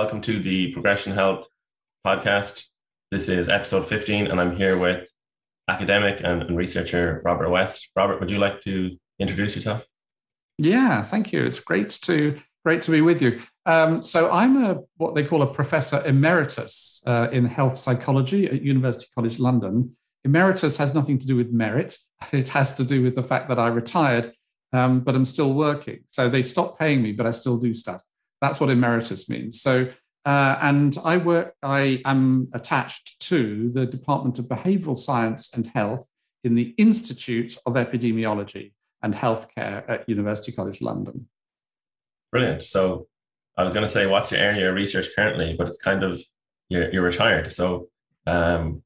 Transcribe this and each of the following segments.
Welcome to the Progression Health podcast. This is episode 15, and I'm here with academic and, and researcher Robert West. Robert, would you like to introduce yourself? Yeah, thank you. It's great to great to be with you. Um, so I'm a what they call a professor emeritus uh, in health psychology at University College London. Emeritus has nothing to do with merit. It has to do with the fact that I retired, um, but I'm still working. So they stopped paying me, but I still do stuff. That's what emeritus means. So uh, and I work. I am attached to the Department of Behavioural Science and Health in the Institute of Epidemiology and Healthcare at University College London. Brilliant. So I was going to say, what's your area of research currently? But it's kind of you're, you're retired. So um,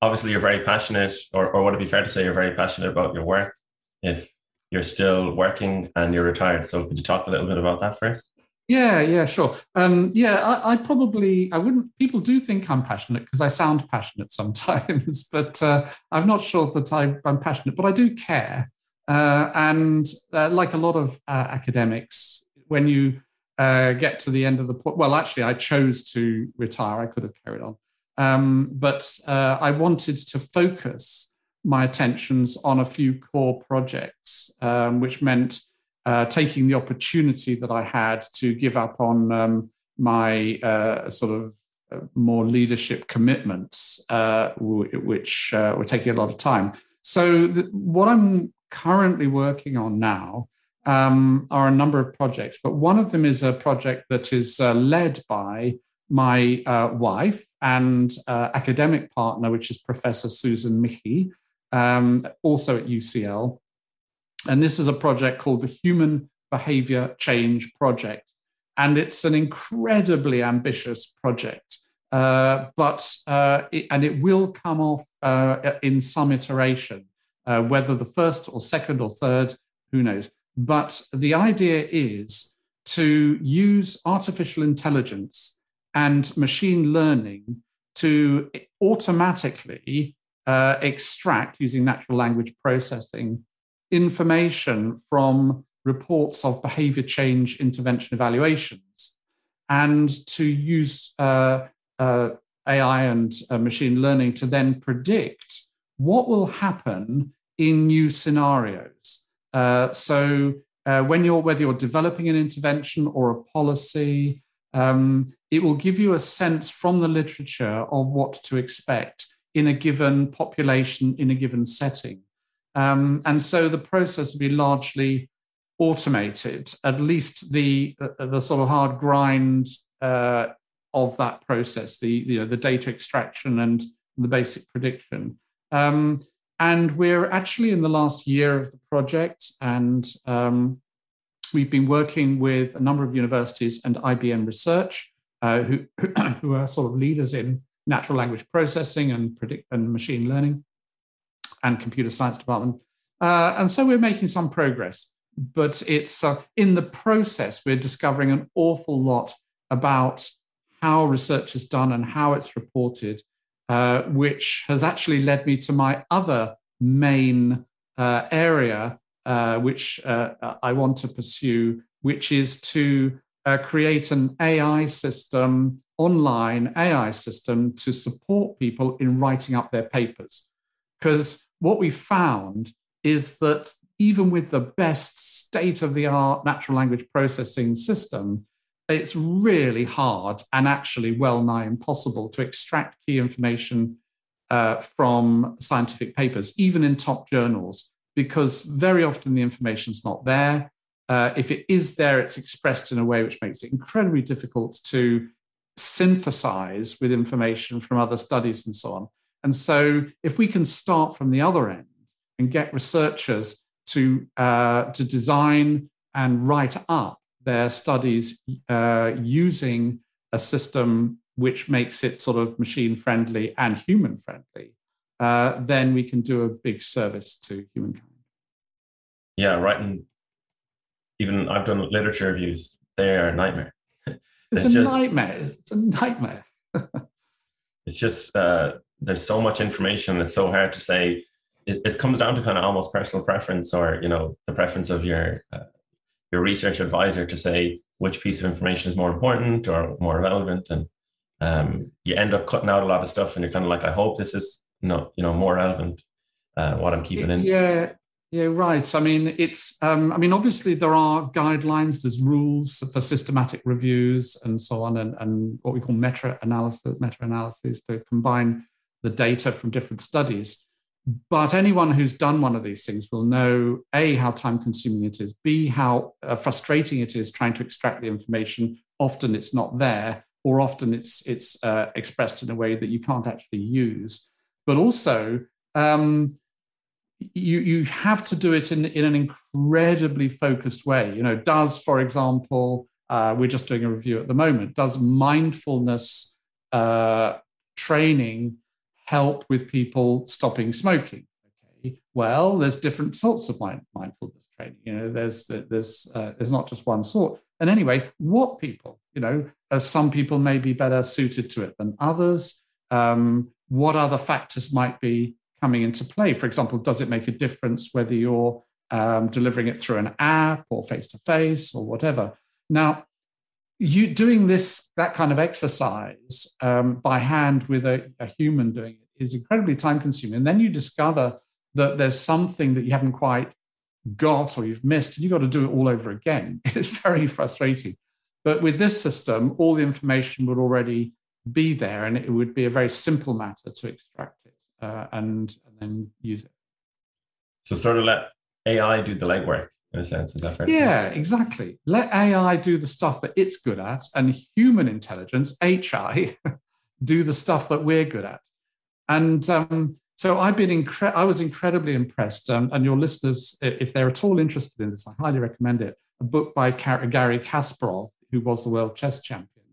obviously you're very passionate, or, or would it be fair to say you're very passionate about your work if you're still working and you're retired? So could you talk a little bit about that first? Yeah, yeah, sure. Um, yeah, I, I, probably I wouldn't. People do think I'm passionate because I sound passionate sometimes, but uh, I'm not sure that I, am passionate. But I do care, uh, and uh, like a lot of uh, academics, when you uh, get to the end of the point, well, actually, I chose to retire. I could have carried on, um, but uh, I wanted to focus my attentions on a few core projects, um, which meant uh, taking the opportunity that I had to give up on um, my uh, sort of uh, more leadership commitments, uh, which uh, were taking a lot of time. So, what I'm currently working on now um, are a number of projects, but one of them is a project that is uh, led by my wife and academic partner, which is Professor Susan Michie, um, also at UCL. And this is a project called the Human Behavior Change Project. And it's an incredibly ambitious project. Uh, but uh, it, and it will come off uh, in some iteration, uh, whether the first or second or third, who knows. But the idea is to use artificial intelligence and machine learning to automatically uh, extract using natural language processing information from reports of behavior change intervention evaluations and to use uh, uh, AI and uh, machine learning to then predict what will happen in new scenarios. Uh, so, uh, when you're whether you're developing an intervention or a policy, um, it will give you a sense from the literature of what to expect in a given population in a given setting. Um, and so the process will be largely automated, at least the, the, the sort of hard grind uh, of that process, the, you know, the data extraction and the basic prediction. Um, and we're actually in the last year of the project, and um, we've been working with a number of universities and IBM Research, uh, who, who are sort of leaders in natural language processing and predict and machine learning and computer science department. Uh, and so we're making some progress, but it's uh, in the process, we're discovering an awful lot about how research is done and how it's reported, uh, which has actually led me to my other main uh, area, uh, which uh, I want to pursue, which is to create an AI system, online AI system, to support people in writing up their papers. Because what we found is that even with the best state of the art natural language processing system, it's really hard and actually well nigh impossible to extract key information uh, from scientific papers, even in top journals, because very often the information is not there. Uh, if it is there, it's expressed in a way which makes it incredibly difficult to synthesize with information from other studies and so on. And so, if we can start from the other end and get researchers to, uh, to design and write up their studies uh, using a system which makes it sort of machine friendly and human friendly, uh, then we can do a big service to humankind. Yeah, writing, even I've done literature reviews, they are a nightmare. it's, it's, a just, nightmare. It's a nightmare. it's just uh, there's so much information. It's so hard to say. It, it, comes down to kind of almost personal preference, or you know, the preference of your uh, your research advisor to say which piece of information is more important or more relevant, and um, you end up cutting out a lot of stuff, and you're kind of like, I hope this is not you know more relevant. Uh, what I'm keeping in. Yeah, yeah, right. I mean, it's. Um, I mean, obviously there are guidelines. There's rules for systematic reviews and so on, and, and what we call meta analysis, meta analysis to combine the data from different studies. But anyone who's done one of these things will know A, how time consuming it is, B, how uh, frustrating it is trying to extract the information. Often it's not there, or often it's, it's uh, expressed in a way that you can't actually use. But also, um, you, you have to do it in, in an incredibly focused way. You know, does, for example, uh, we're just doing a review at the moment, does mindfulness uh, training help with people stopping smoking. Well, there's different sorts of mind, mindfulness training. You know, there's there's uh, there's not just one sort. And anyway, what people, you know, as some people may be better suited to it than others. Um, what other factors might be coming into play? For example, does it make a difference whether you're um, delivering it through an app or face to face or whatever? Now, you doing this that kind of exercise um, by hand with a, a, human doing it is incredibly time consuming. And then you discover that there's something that you haven't quite got or you've missed and you've got to do it all over again. It's very frustrating. But with this system all the information would already be there and it would be a very simple matter to extract it uh, and, and then use it. So sort of let ai do the legwork in a sense. Is that fair? Yeah, exactly. Let AI do the stuff that it's good at, and human intelligence, HI, do the stuff that we're good at. And um, so I've been incre- I was incredibly impressed. Um, and your listeners, if they're at all interested in this, I highly recommend it. A book by Garry Kasparov, who was the world chess champion,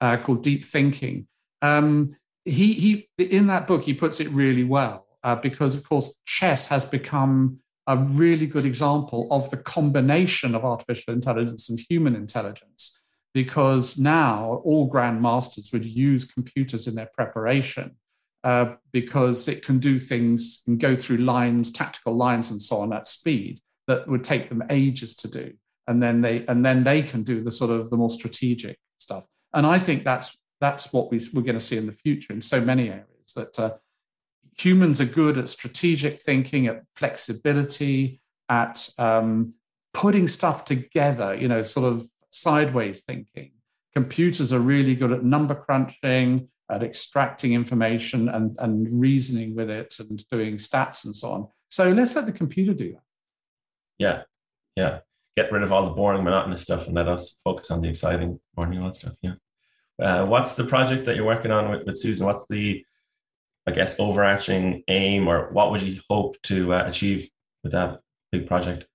uh, called Deep Thinking. Um, he, he, in that book, he puts it really well uh, because, of course, chess has become a really good example of the combination of artificial intelligence and human intelligence because now all grandmasters would use computers in their preparation uh, because it can do things and go through lines tactical lines and so on at speed that would take them ages to do. And then they and then they can do the sort of the more strategic stuff. And i think that's that's what we, we're going to see in the future in so many areas that uh, humans are good at strategic thinking, at flexibility, at um, putting stuff together, you know, sort of sideways thinking. Computers are really good at number crunching, at extracting information and, and reasoning with it and doing stats and so on. So let's let the computer do that. Yeah. Yeah. Get rid of all the boring, monotonous stuff and let us focus on the exciting, more nuanced stuff. Yeah. Uh, what's the project that you're working on with, with Susan? What's the I guess, overarching aim, or what would you hope to uh, achieve with that big project?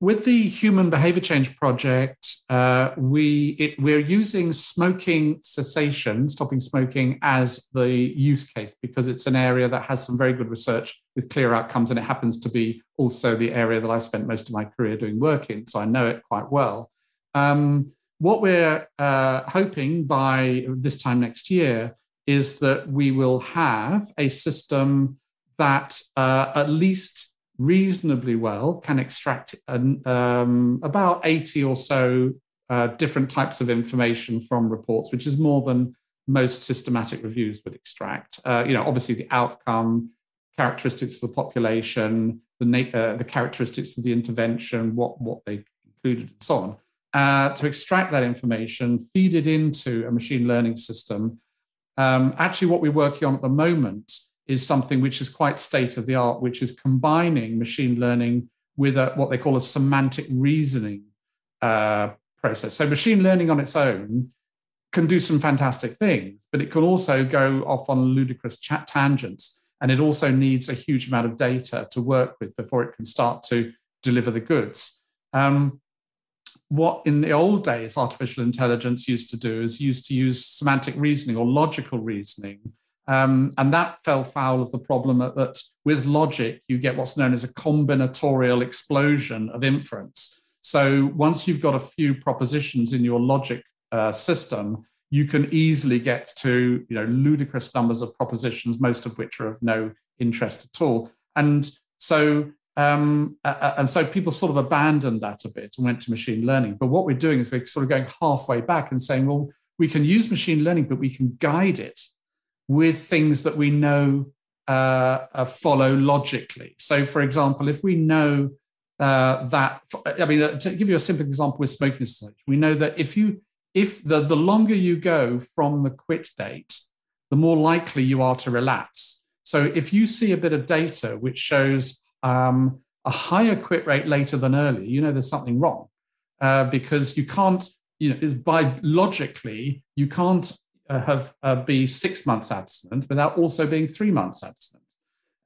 With the Human Behavior Change Project, uh, we it, we're using smoking cessation, stopping smoking, as the use case because it's an area that has some very good research with clear outcomes, and it happens to be also the area that I spent most of my career doing work in, so I know it quite well. Um, what we're uh, hoping by this time next year is that we will have a system that uh, at least reasonably well can extract an, um, about 80 or so uh, different types of information from reports, which is more than most systematic reviews would extract. Uh, you know, obviously the outcome, characteristics of the population, the, na- uh, the characteristics of the intervention, what, what they included, and so on. Uh, to extract that information, feed it into a machine learning system um, actually, what we're working on at the moment is something which is quite state of the art, which is combining machine learning with a, what they call a semantic reasoning uh, process. So, machine learning on its own can do some fantastic things, but it can also go off on ludicrous chat tangents. And it also needs a huge amount of data to work with before it can start to deliver the goods. Um, what in the old days artificial intelligence used to do is used to use semantic reasoning or logical reasoning. Um, and that fell foul of the problem that, that, with logic, you get what's known as a combinatorial explosion of inference. So once you've got a few propositions in your logic uh, system, you can easily get to you know ludicrous numbers of propositions, most of which are of no interest at all. And so um, and so people sort of abandoned that a bit and went to machine learning. But what we're doing is we're sort of going halfway back and saying, well, we can use machine learning, but we can guide it with things that we know uh, uh, follow logically. So, for example, if we know uh, that, I mean, uh, to give you a simple example with smoking cessation, we know that if you if the, the longer you go from the quit date, the more likely you are to relapse. So if you see a bit of data which shows um, a higher quit rate later than early, you know there's something wrong uh, because you can't, you know, by logically, you can't uh, have uh, be six months abstinent without also being three months abstinent.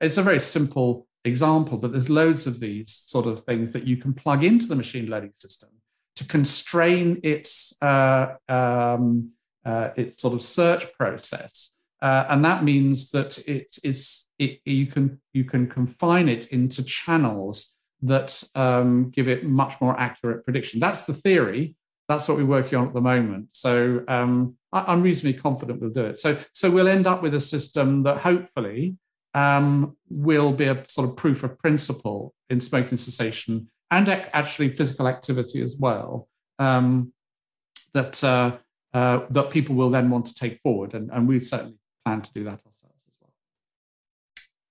It's a very simple example, but there's loads of these sort of things that you can plug into the machine learning system to constrain its uh, um, uh, its sort of search process uh, and that means that it is it, you can you can confine it into channels that um, give it much more accurate prediction. That's the theory. That's what we're working on at the moment. So um, I, am reasonably confident we'll do it. So so we'll end up with a system that hopefully um, will be a sort of proof of principle in smoking cessation and actually physical activity as well. Um, that uh, uh, that people will then want to take forward, and, and we certainly plan to do that ourselves as well.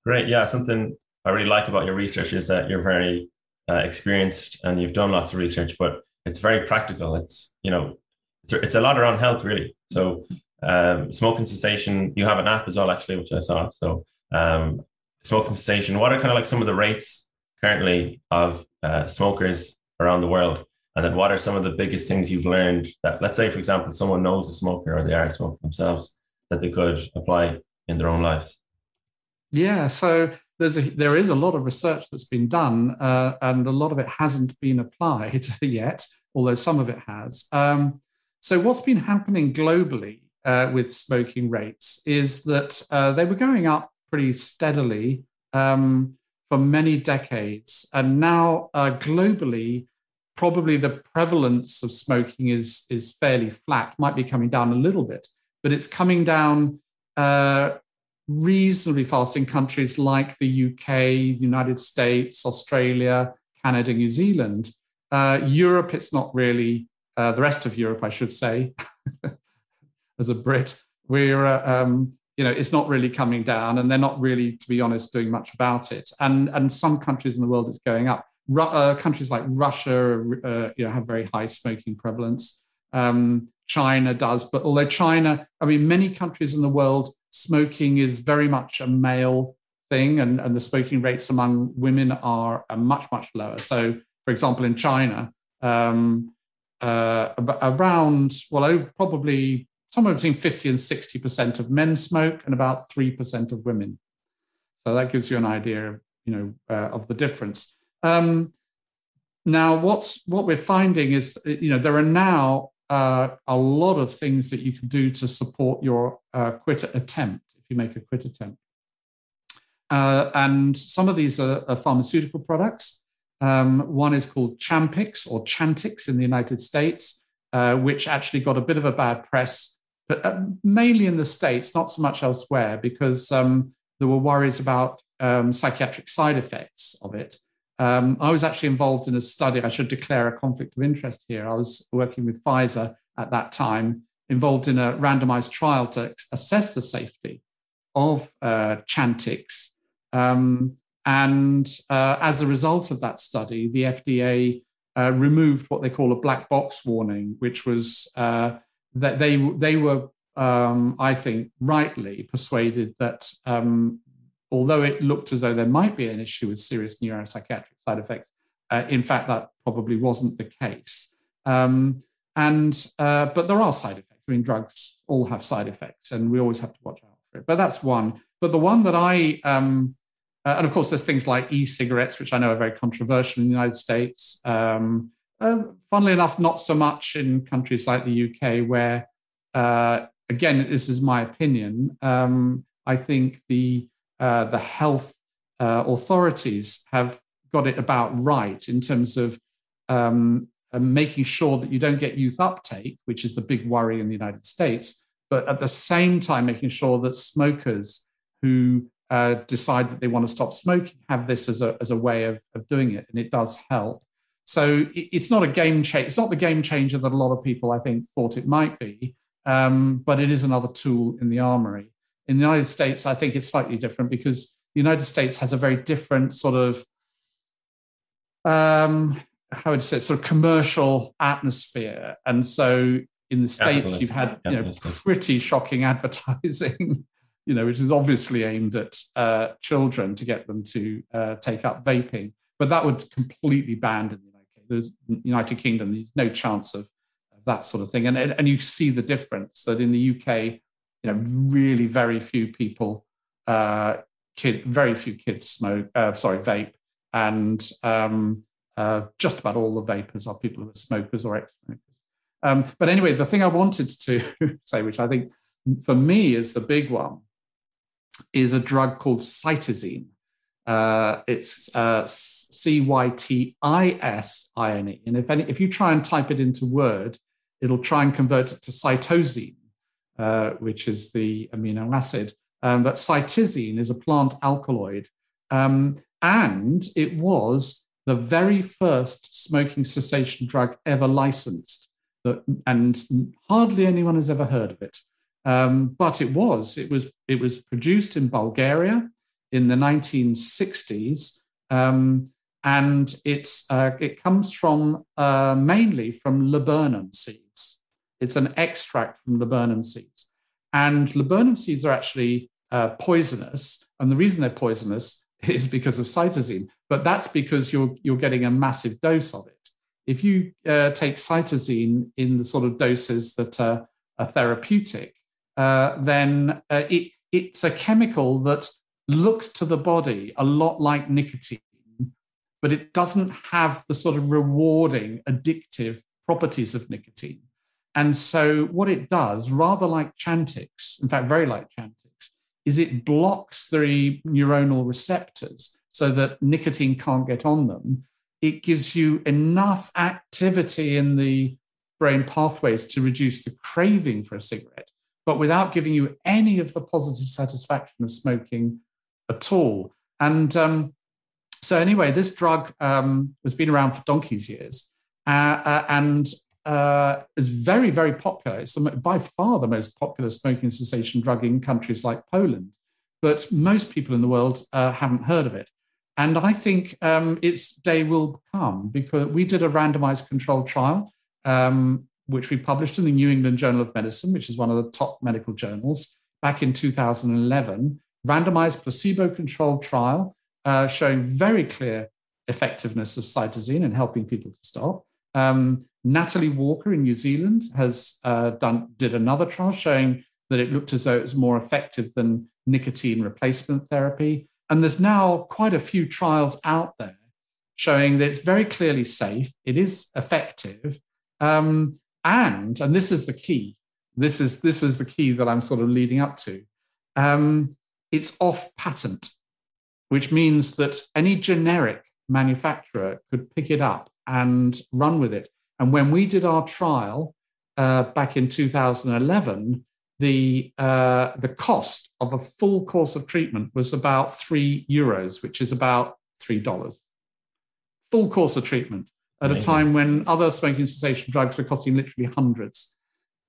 Great. Yeah. Something I really like about your research is that you're very uh, experienced and you've done lots of research, but it's very practical. It's, you know, it's, it's a lot around health, really. So, um, smoking cessation, you have an app as well, actually, which I saw. So, um, smoking cessation, what are kind of like some of the rates currently of uh, smokers around the world? And then what are some of the biggest things you've learned that, let's say, for example, someone knows a smoker or they are smoking themselves that they could apply in their own lives? Yeah, so there's a, there is a lot of research that's been done, uh, and a lot of it hasn't been applied yet, although some of it has. Um, so what's been happening globally uh, with smoking rates is that uh, they were going up pretty steadily um, for many decades, and now uh, globally, probably the prevalence of smoking is is fairly flat, might be coming down a little bit but it's coming down uh, reasonably fast in countries like the UK, the United States, Australia, Canada, New Zealand. Uh, Europe, it's not really, uh, the rest of Europe, I should say, as a Brit, we're, uh, um, you know, it's not really coming down and they're not really, to be honest, doing much about it. And, and some countries in the world, it's going up. Ru- uh, countries like Russia, uh, you know, have very high smoking prevalence. Um, China does. But although China, I mean, many countries in the world, smoking is very much a male thing, and, and the smoking rates among women are, much, much lower. So, for example, in China, um, uh, around, well, probably somewhere between 50 and 60% of men smoke and about 3% of women. So that gives you an idea you know, uh, of the difference. Um, now, what's what we're finding is, you know, there are now uh, a lot of things that you can do to support your uh, quit attempt if you make a quit attempt. Uh, and some of these are, are pharmaceutical products. Um, one is called Champix or Chantix in the United States, uh, which actually got a bit of a bad press, but uh, mainly in the States, not so much elsewhere, because um, there were worries about um, psychiatric side effects of it. Um, I was actually involved in a study. I should declare a conflict of interest here. I was working with Pfizer at that time, involved in a randomized trial to assess the safety of uh, Chantix. Um, and uh, as a result of that study, the FDA uh, removed what they call a black box warning, which was uh, that they, they were, um, I think, rightly persuaded that um, although it looked as though there might be an issue with serious neuropsychiatric side effects, uh, in fact, that probably wasn't the case. Um, and uh, but there are side effects. I mean, drugs all have side effects, and we always have to watch out for it. But that's one. But the one that I um, uh, and of course, there's things like e-cigarettes, which I know are very controversial in the United States. Um, uh, funnily enough, not so much in countries like the UK, where uh, again, this is my opinion. Um, I think the uh, the health uh, authorities have got it about right in terms of um, uh, making sure that you don't get youth uptake, which is the big worry in the United States, but at the same time making sure that smokers who uh, decide that they want to stop smoking have this as a, as a way of, of doing it, and it does help. So it, it's not a game change. It's not the game changer that a lot of people I think thought it might be, um, but it is another tool in the armory. In the United States, I think it's slightly different because the United States has a very different sort of um, how would you say sort of commercial atmosphere, and so in the states you've had you know pretty shocking advertising you know which is obviously aimed at uh, children to get them to uh, take up vaping. But that would completely banned in the united there's united kingdom there's no chance of, of that sort of thing. And, and you see the difference that in the uk you know really very few people uh, kid very few kids smoke uh, sorry vape and um, uh, just about all the vapers are people who are smokers or ex-smokers um, but anyway, the thing I wanted to say, which I think for me is the big one, is a drug called cytisine. Uh, it's uh, C Y T I S I N E. And if, any, if you try and type it into Word, it'll try and convert it to cytosine, uh, which is the amino acid. Um, but cytisine is a plant alkaloid. Um, and it was the very first smoking cessation drug ever licensed that, and hardly anyone has ever heard of it. Um, but it was. It was. It was produced in Bulgaria in the 1960s, um, and it's uh, it comes from uh, mainly from laburnum seeds. It's an extract from laburnum seeds, and laburnum seeds are actually uh, poisonous. And the reason they're poisonous is because of cytisine, but that's because you're you're getting a massive dose of it if you uh, take cytisine in the sort of doses that are, are therapeutic, uh, then uh, it, it's a chemical that looks to the body a lot like nicotine, but it doesn't have the sort of rewarding, addictive properties of nicotine. And so, what it does, rather like Chantix, in fact, very like Chantix, is it blocks the neuronal receptors so that nicotine can't get on them it gives you enough activity in the brain pathways to reduce the craving for a cigarette, but without giving you any of the positive satisfaction of smoking at all. And um, so, anyway, this drug um, has been around for donkey's years uh, uh, and uh, is very, very popular. It's by far the most popular smoking cessation drug in countries like Poland. But most people in the world uh, haven't heard of it. And I think um, its day will come because we did a randomized controlled trial, um, which we published in the New England Journal of Medicine, which is one of the top medical journals, back in 2011. Randomized placebo controlled trial uh, showing very clear effectiveness of cytisine in helping people to stop. Um, Natalie Walker in New Zealand has uh, done did another trial showing that it looked as though it was more effective than nicotine replacement therapy. And there's now quite a few trials out there showing that it's very clearly safe, it is effective, um, and and this is the key. This is this is the key that I'm sort of leading up to. Um, it's off patent, which means that any generic manufacturer could pick it up and run with it. And when we did our trial uh, back in 2011, the uh, the cost of a full course of treatment was about three euros, which is about three dollars. Full course of treatment at Amazing. a time when other smoking cessation drugs were costing literally hundreds.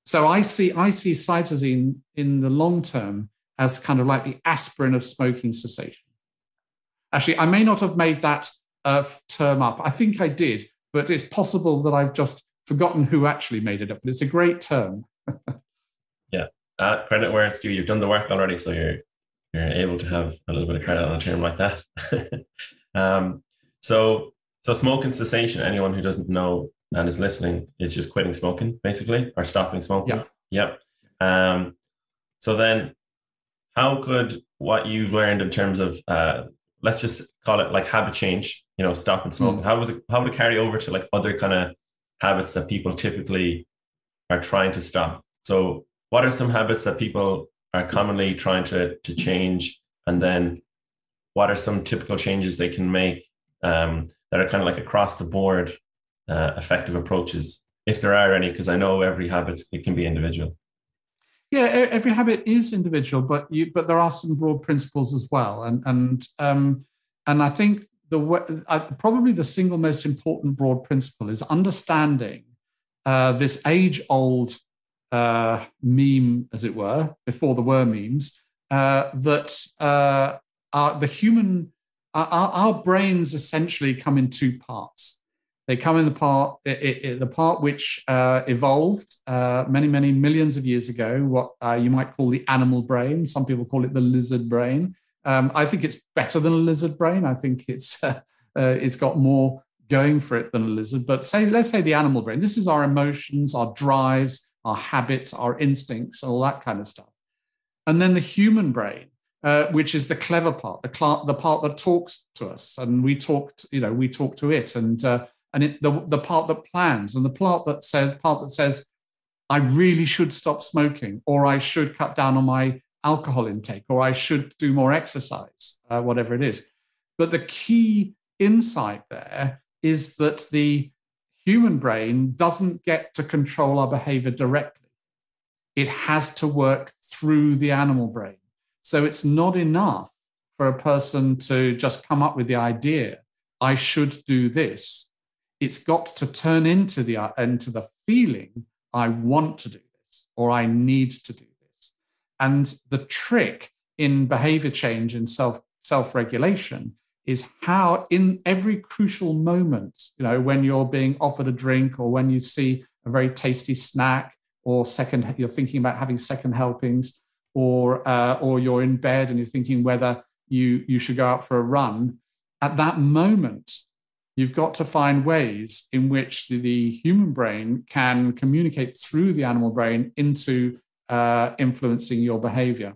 So I see I see cytisine in the long term as kind of like the aspirin of smoking cessation. Actually, I may not have made that uh, term up. I think I did, but it's possible that I've just forgotten who actually made it up. But it's a great term. yeah, uh, credit where it's due. You've done the work already, so you're you're able to have a little bit of credit on a term like that. um, so so smoking cessation. Anyone who doesn't know and is listening is just quitting smoking, basically, or stopping smoking. Yeah. Yeah. Um, so then, how could what you've learned in terms of uh, let's just call it like habit change, you know, stopping smoking. Mm. How was it? How would it carry over to like other kind of habits that people typically are trying to stop? So what are some habits that people are commonly trying to, to change? And then what are some typical changes they can make um, that are kind of like across the board uh, effective approaches, if there are any? Because I know every habit it can be individual. Yeah, every habit is individual, but you but there are some broad principles as well, and and um, and I think the uh, probably the single most important broad principle is understanding uh, this age old uh, meme, as it were, before there were memes, uh, that uh, our, the human our, our, brains essentially come in two parts. They come in the part, it, it, the part which uh, evolved uh, many, many millions of years ago, what uh, you might call the animal brain. Some people call it the lizard brain. Um, I think it's better than a lizard brain. I think it's uh, uh, it's got more going for it than a lizard. But say, let's say the animal brain. This is our emotions, our drives, our habits, our instincts, all that kind of stuff. And then the human brain, uh, which is the clever part, the, cl- the part that talks to us, and we talk, to, you know, we talk to it, and and it, the, the part that plans and the part that says part that says i really should stop smoking or i should cut down on my alcohol intake or i should do more exercise uh, whatever it is. But the key insight there is that the human brain doesn't get to control our behavior directly. It has to work through the animal brain. So it's not enough for a person to just come up with the idea i should do this. It's got to turn into the into the feeling I want to do this or I need to do. And the trick in behavior change and self self regulation is how in every crucial moment, you know, when you're being offered a drink or when you see a very tasty snack or second, you're thinking about having second helpings, or uh, or you're in bed and you're thinking whether you you should go out for a run. At that moment, you've got to find ways in which the, the human brain can communicate through the animal brain into uh, influencing your behavior.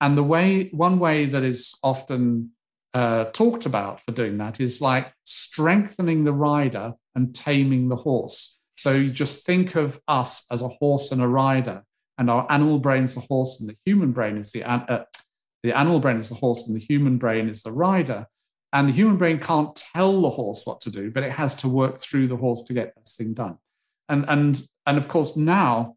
And the way, one way that is often uh, talked about for doing that is like strengthening the rider and taming the horse. So you just think of us as a horse and a rider, and our animal brain is the horse, and the human brain is the uh, the animal brain is the horse, and the human brain is the rider. And the human brain can't tell the horse what to do, but it has to work through the horse to get this thing done. And, and, and of course, now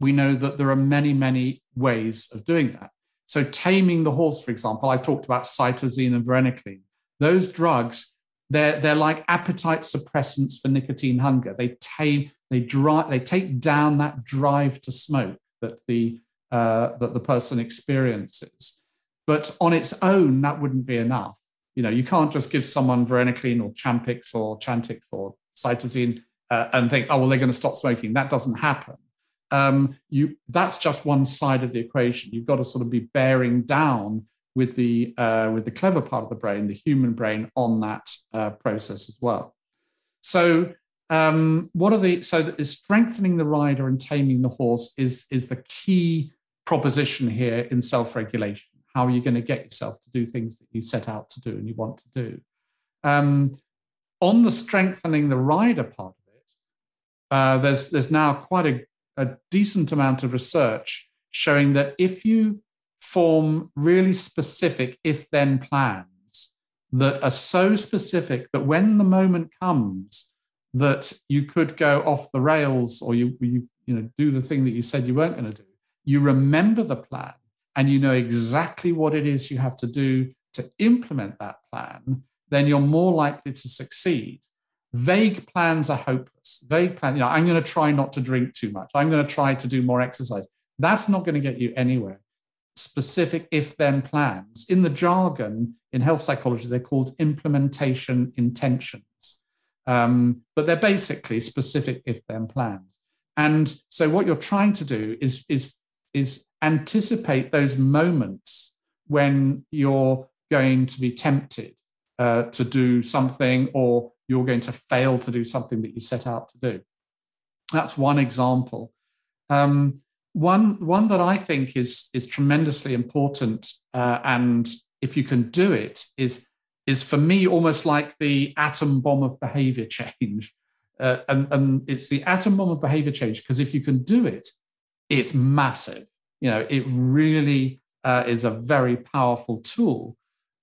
we know that there are many, many ways of doing that. So, taming the horse, for example, I talked about cytisine and varenicline. Those drugs, they're, they're like appetite suppressants for nicotine hunger. They tame, they drive, they take down that drive to smoke that the uh, that the person experiences. But on its own, that wouldn't be enough. You know, you can't just give someone varenicline or Champix or Chantix or cytisine uh, and think, oh, well, they're going to stop smoking. That doesn't happen. Um, you that's just one side of the equation. You've got to sort of be bearing down with the uh, with the clever part of the brain, the human brain, on that uh, process as well. So, um, what are the so is strengthening the rider and taming the horse is is the key proposition here in self regulation how are you going to get yourself to do things that you set out to do and you want to do? Um, on the strengthening the rider part of it, uh, there's there's now quite a, a decent amount of research showing that if you form really specific if-then plans that are so specific that when the moment comes that you could go off the rails or you you you know do the thing that you said you weren't going to do, you remember the plan and you know exactly what it is you have to do to implement that plan, then you're more likely to succeed. Vague plans are hopeless. Vague plan, you know, I'm going to try not to drink too much. I'm going to try to do more exercise. That's not going to get you anywhere. Specific if then plans. In the jargon in health psychology, they're called implementation intentions. Um, but they're basically specific if then plans. And so what you're trying to do is, is is anticipate those moments when you're going to be tempted uh, to do something or you're going to fail to do something that you set out to do. That's one example. Um, one, one that I think is, is tremendously important, uh, and if you can do it, is, is for me almost like the atom bomb of behavior change. Uh, and, and it's the atom bomb of behavior change because if you can do it, it's massive. You know, it really uh, is a very powerful tool,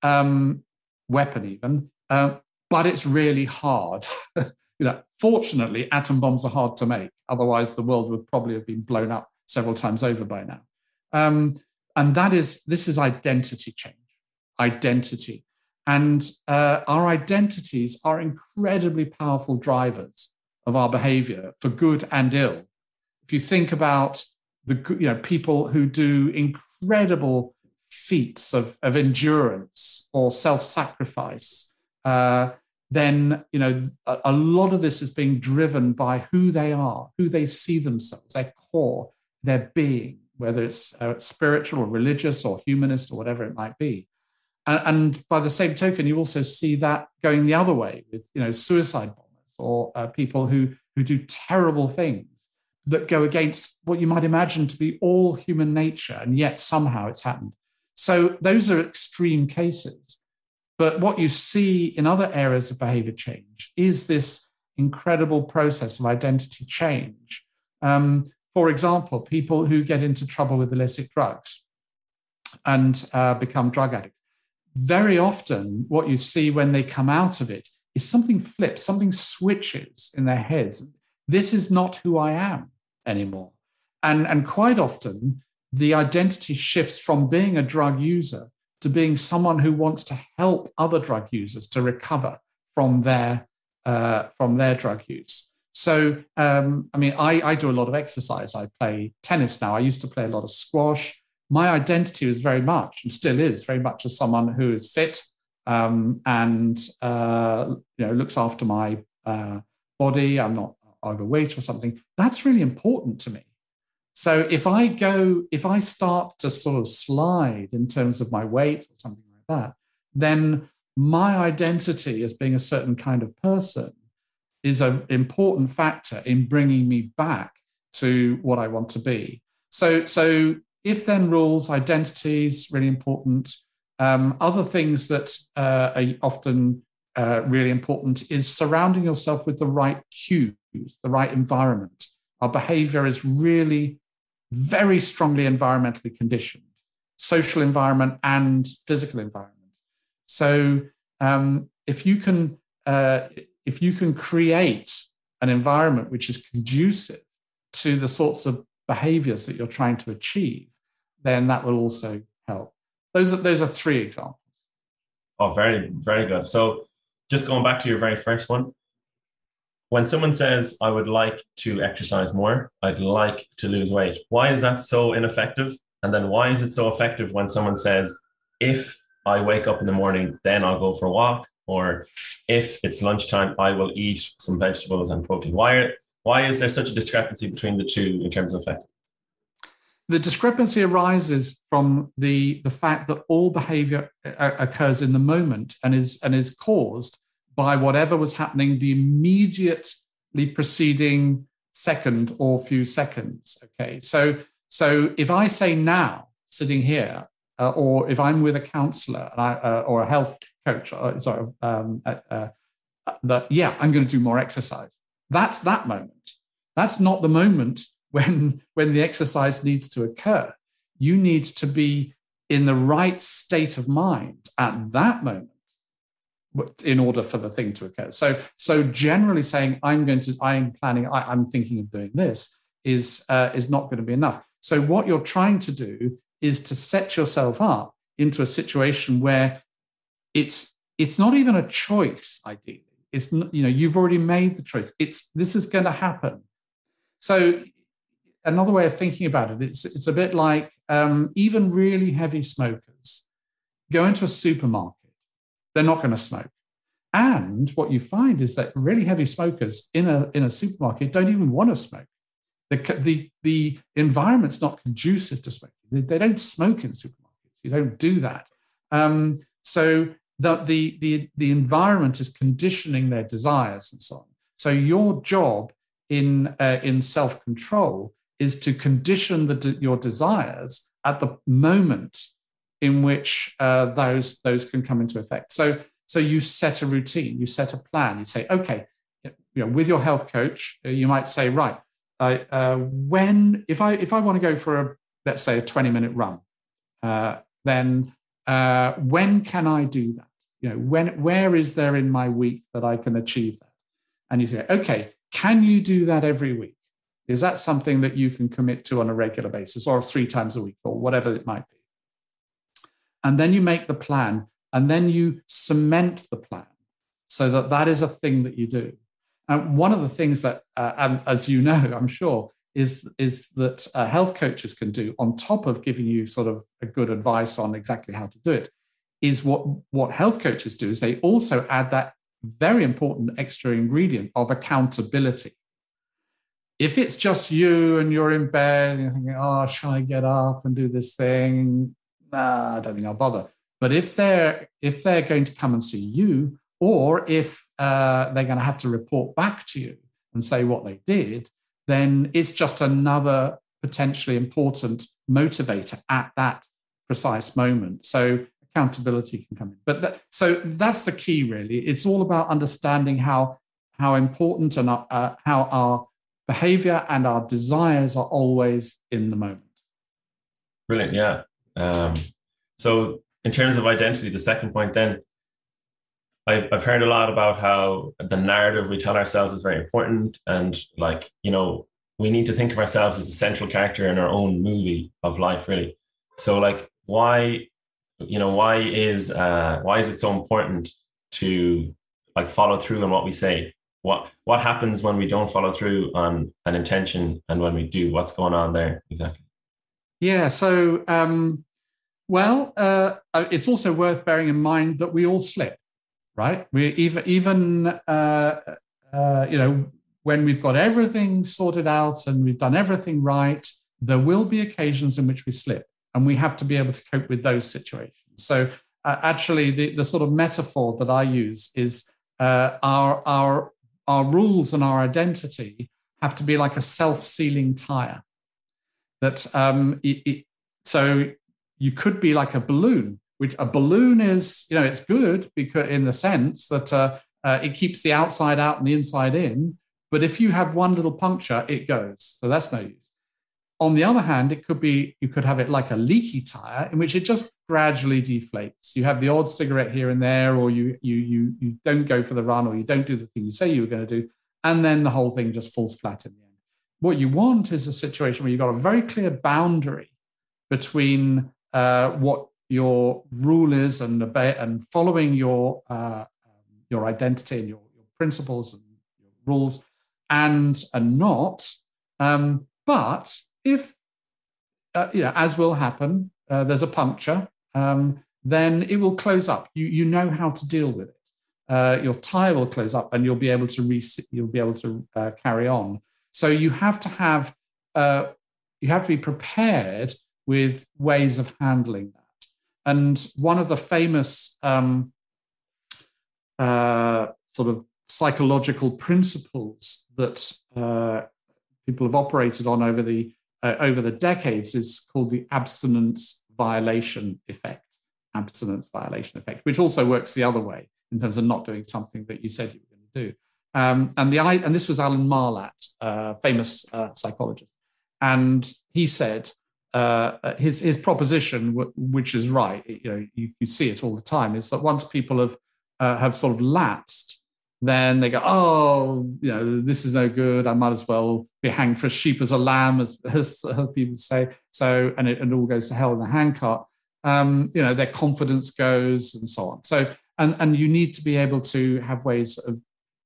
um, weapon even, uh, but it's really hard. you know, fortunately, atom bombs are hard to make. Otherwise, the world would probably have been blown up several times over by now. Um, and that is this is identity change, identity, and uh, our identities are incredibly powerful drivers of our behavior for good and ill. If you think about the you know people who do incredible feats of, of endurance or self-sacrifice, uh, then you know a, a, lot of this is being driven by who they are, who they see themselves, their core, their being, whether it's uh, spiritual or religious or humanist or whatever it might be. And, and, by the same token, you also see that going the other way with you know suicide bombers or uh, people who who do terrible things that go against what you might imagine to be all human nature, and yet somehow it's happened. So those are extreme cases. But what you see in other areas of behavior change is this incredible process of identity change. Um, for example, people who get into trouble with illicit drugs and uh, become drug addicts. Very often, what you see when they come out of it is something flips, something switches in their heads. This is not who I am anymore. And, and quite often, the identity shifts from being a drug user to being someone who wants to help other drug users to recover from their uh, from their drug use. So, um, I mean, I, I do a lot of exercise. I play tennis now. I used to play a lot of squash. My identity was very much, and still is, very much as someone who is fit um, and uh, you know looks after my uh, body. I'm not overweight or something. That's really important to me. So if I go, if I start to sort of slide in terms of my weight or something like that, then my identity as being a certain kind of person is an important factor in bringing me back to what I want to be. So, so if then rules, identities, really important. Um, other things that uh, are often uh, really important is surrounding yourself with the right cues, the right environment. Our behavior is really very strongly environmentally conditioned social environment and physical environment. So um, if you can uh, if you can create an environment which is conducive to the sorts of behaviors that you're trying to achieve, then that will also help. Those are those are three examples. Oh, very very good. So just going back to your very first one, when someone says, I would like to exercise more, I'd like to lose weight, why is that so ineffective? And then why is it so effective when someone says, if I wake up in the morning, then I'll go for a walk, or if it's lunchtime, I will eat some vegetables and protein? Why, why is there such a discrepancy between the two in terms of effect? The discrepancy arises from the, the fact that all behavior uh, occurs in the moment and is, and is caused by whatever was happening the immediately preceding second or few seconds. Okay, so so if I say now, sitting here, uh, or if I'm with a counselor I, uh, or a health coach, uh, sorry, um, uh, uh, that yeah, I'm going to do more exercise. That's that moment. That's not the moment when when the exercise needs to occur. You need to be in the right state of mind at that moment in order for the thing to occur. So, so generally saying I'm going to, I'm planning, I, am thinking of doing this is uh, is not going to be enough. So, what you're trying to do is to set yourself up into a situation where it's it's not even a choice. Ideally, it's not, you know you've already made the choice. It's this is going to happen. So, another way of thinking about it, it's it's a bit like um, even really heavy smokers go into a supermarket they're not going to smoke. And what you find is that really heavy smokers in a, in a supermarket don't even want to smoke. The, the, the environment's not conducive to smoking. They, they don't smoke in supermarkets. You don't do that. Um, so the, the, the, the environment is conditioning their desires and so on. So your job in, uh, in self-control is to condition the, your desires at the moment in which uh, those those can come into effect. So so you set a routine, you set a plan. You say, okay, you know, with your health coach, uh, you might say, right, uh, when if I if I want to go for a let's say a twenty minute run, uh, then uh, when can I do that? You know, when where is there in my week that I can achieve that? And you say, okay, can you do that every week? Is that something that you can commit to on a regular basis or three times a week or whatever it might be? And then you make the plan and then you cement the plan so that that is a thing that you do. And one of the things that, uh, as you know, I'm sure, is, is that uh, health coaches can do on top of giving you sort of a good advice on exactly how to do it is what, what health coaches do is they also add that very important extra ingredient of accountability. If it's just you and you're in bed and you're thinking, oh, shall I get up and do this thing? I don't think I'll bother. But if they're if they're going to come and see you, or if uh, they're going to have to report back to you and say what they did, then it's just another potentially important motivator at that precise moment. So accountability can come in. But that, so that's the key, really. It's all about understanding how how important and uh, how our behavior and our desires are always in the moment. Brilliant, yeah. Um, so, in terms of identity, the second point, then I've, I've heard a lot about how the narrative we tell ourselves is very important, and like you know, we need to think of ourselves as a central character in our own movie of life, really. So, like, why you know why is uh, why is it so important to like follow through on what we say? What what happens when we don't follow through on an intention and when we do? What's going on there? Exactly yeah so um well uh, uh it's also worth bearing in mind that we all slip right we even even uh, uh, you know when we've got everything sorted out and we've done everything right there will be occasions in which we slip and we have to be able to cope with those situations. So, uh, actually, the, the sort of metaphor that I use is uh, our, our, our rules and our identity have to be like a self sealing tire. That um, it, it, so you could be like a balloon, which a balloon is, you know, it's good because in the sense that uh, uh, it keeps the outside out and the inside in. But if you have one little puncture, it goes. So that's no use. On the other hand, it could be you could have it like a leaky tire in which it just gradually deflates. You have the odd cigarette here and there, or you you you you don't go for the run, or you don't do the thing you say you were going to do, and then the whole thing just falls flat in the. What you want is a situation where you've got a very clear boundary between uh, what your rule is and obey, and following your uh, your identity and your, your principles and your rules, and and not. Um, but if, uh, you know, as will happen, uh, there's a puncture, um, then it will close up. You, you know how to deal with it. Uh, your tire will close up and you'll be able to re- you'll be able to uh, carry on. So you have to have uh, you have to be prepared with ways of handling that. And one of the famous um, uh, sort of psychological principles that uh, people have operated on over the uh, over the decades is called the abstinence violation effect. Abstinence violation effect, which also works the other way in terms of not doing something that you said you were going to do. Um, and the and this was Alan Marlatt, uh, famous uh, psychologist, and he said uh, his his proposition, which is right, you know, you, you see it all the time, is that once people have uh, have sort of lapsed then they go, oh, you know, this is no good. I might as well be hanged for a sheep as a lamb, as, as people say. So, and it, and all goes to hell in a handcart. Um, you know, their confidence goes and so on. So, and, and you need to be able to have ways of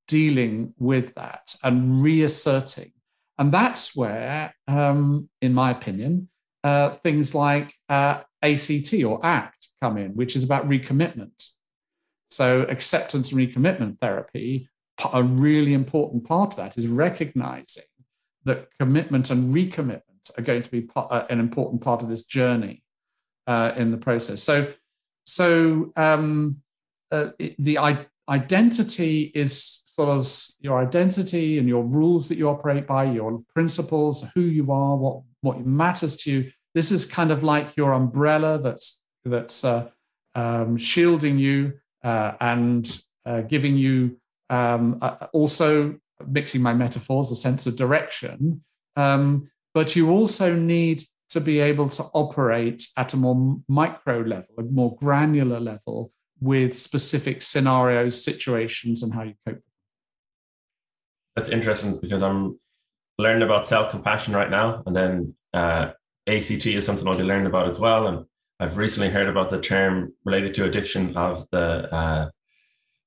dealing with that and reasserting. And that's where, um, in my opinion, uh, things like uh, ACT or ACT come in, which is about recommitment. So, acceptance and recommitment therapy, a really important part of that is recognizing that commitment and recommitment are going to be uh, an important part of this journey uh, in the process. So, so um, uh, the I- identity is sort of your identity and your rules that you operate by, your principles, who you are, what what matters to you. This is kind of like your umbrella that's that's uh, um, shielding you uh, and uh, giving you um, uh, also mixing my metaphors, a sense of direction. Um, but you also need to be able to operate at a more micro level, a more granular level with specific scenarios, situations, and how you cope. That's interesting because I'm learning about self compassion right now, and then uh, ACT is something I'll be learning about as well. And I've recently heard about the term related to addiction of the uh,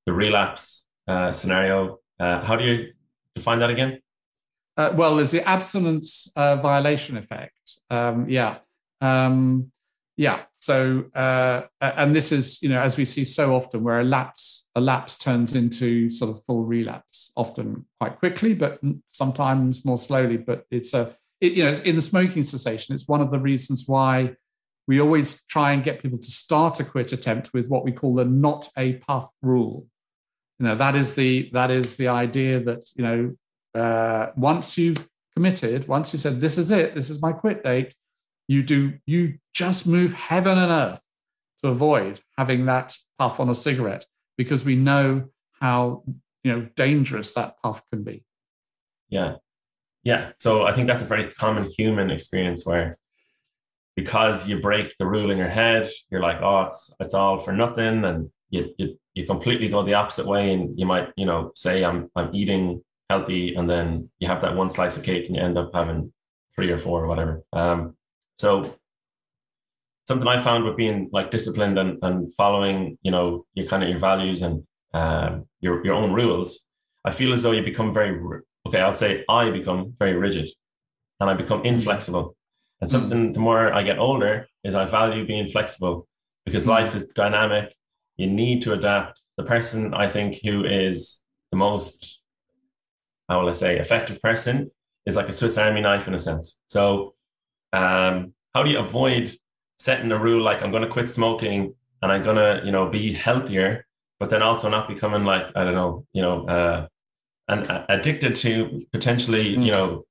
the relapse uh, scenario. Uh, how do you define that again? Uh, well, there's the abstinence uh, violation effect. Um, yeah. Um, yeah. So, uh, and this is, you know, as we see so often, where a lapse, a lapse turns into sort of full relapse, often quite quickly, but sometimes more slowly. But it's a, it, you know, in the smoking cessation, it's one of the reasons why we always try and get people to start a quit attempt with what we call the not a puff rule. You know, that is the that is the idea that you know, uh, once you've committed, once you've said this is it, this is my quit date, you do you just move heaven and earth to avoid having that puff on a cigarette because we know how you know dangerous that puff can be. Yeah. Yeah. So i think that's a very common human experience where because you break the rule in your head you're like oh it's, it's all for nothing and you, you you completely go the opposite way and you might you know say i'm i'm eating healthy and then you have that one slice of cake and you end up having three or four or whatever. Um so something I found with being like disciplined and, and following, you know, your kind of your values and um, your your own rules, I feel as though you become very okay. I'll say I become very rigid, and I become inflexible. And hmm. something mm. the more I get older is I value being flexible because mm. life is dynamic. You need to adapt. The person I think who is the most, how will I say, effective person is like a Swiss Army knife in a sense. So um, how do you avoid setting a rule like I'm going to quit smoking and I'm going to, you know, be healthier, but then also not becoming like I don't know, you know, uh, and uh, addicted to potentially, mm. you know,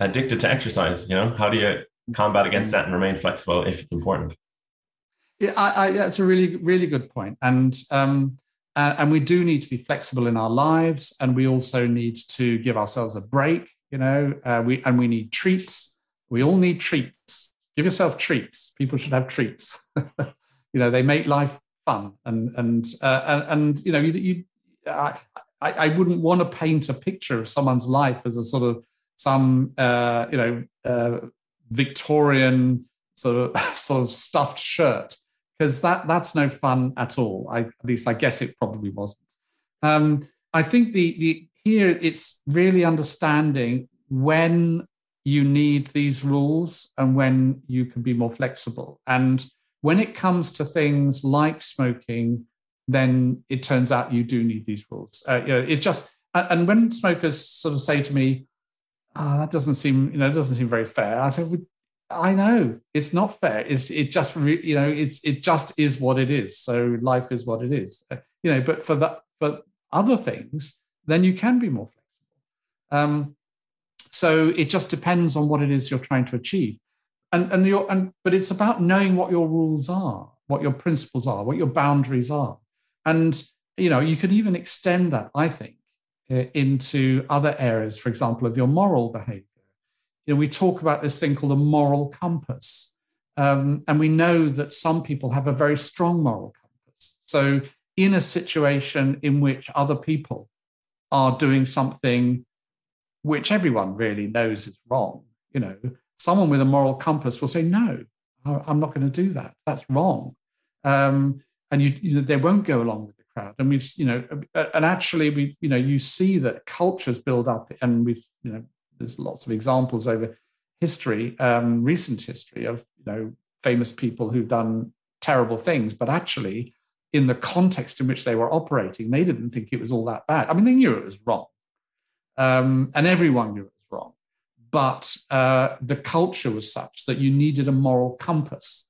addicted to exercise. You know, how do you combat against that and remain flexible if it's important? Yeah, I, I, that's a really, really good point. And um, uh, and we do need to be flexible in our lives, and we also need to give ourselves a break. You know, uh, we and we need treats we all need treats. Give yourself treats. People should have treats. you know, they make life fun. And and uh, and, and, you know, you, you I, I wouldn't want to paint a picture of someone's life as a sort of some uh, you know uh, Victorian sort of sort of stuffed shirt because that that's no fun at all. I, at least I guess it probably wasn't. Um, I think the the here it's really understanding when you need these rules and when you can be more flexible. And when it comes to things like smoking, then it turns out you do need these rules. Uh, you know, it just and when smokers sort of say to me, "Oh, that doesn't seem you know it doesn't seem very fair," I say, "I know it's not fair. It's it just re- you know it's it just is what it is. So life is what it is. Uh, you know, but for that for other things, then you can be more flexible." Um, so it just depends on what it is you're trying to achieve. And, and, you and but it's about knowing what your rules are, what your principles are, what your boundaries are. And you know, you can even extend that, I think, into other areas, for example, of your moral behavior. You know, we talk about this thing called a moral compass. Um, and we know that some people have a very strong moral compass. So, in a situation in which other people are doing something which everyone really knows is wrong. You know, someone with a moral compass will say, "No, I'm not going to do that. That's wrong," um, and you, you know, they won't go along with the crowd. And we've, you know, and actually, we, you know, you see that cultures build up, and we've, you know, there's lots of examples over history, um, recent history of, you know, famous people who've done terrible things, but actually, in the context in which they were operating, they didn't think it was all that bad. I mean, they knew it was wrong, um, and everyone knew it was wrong. But uh, the culture was such that you needed a moral compass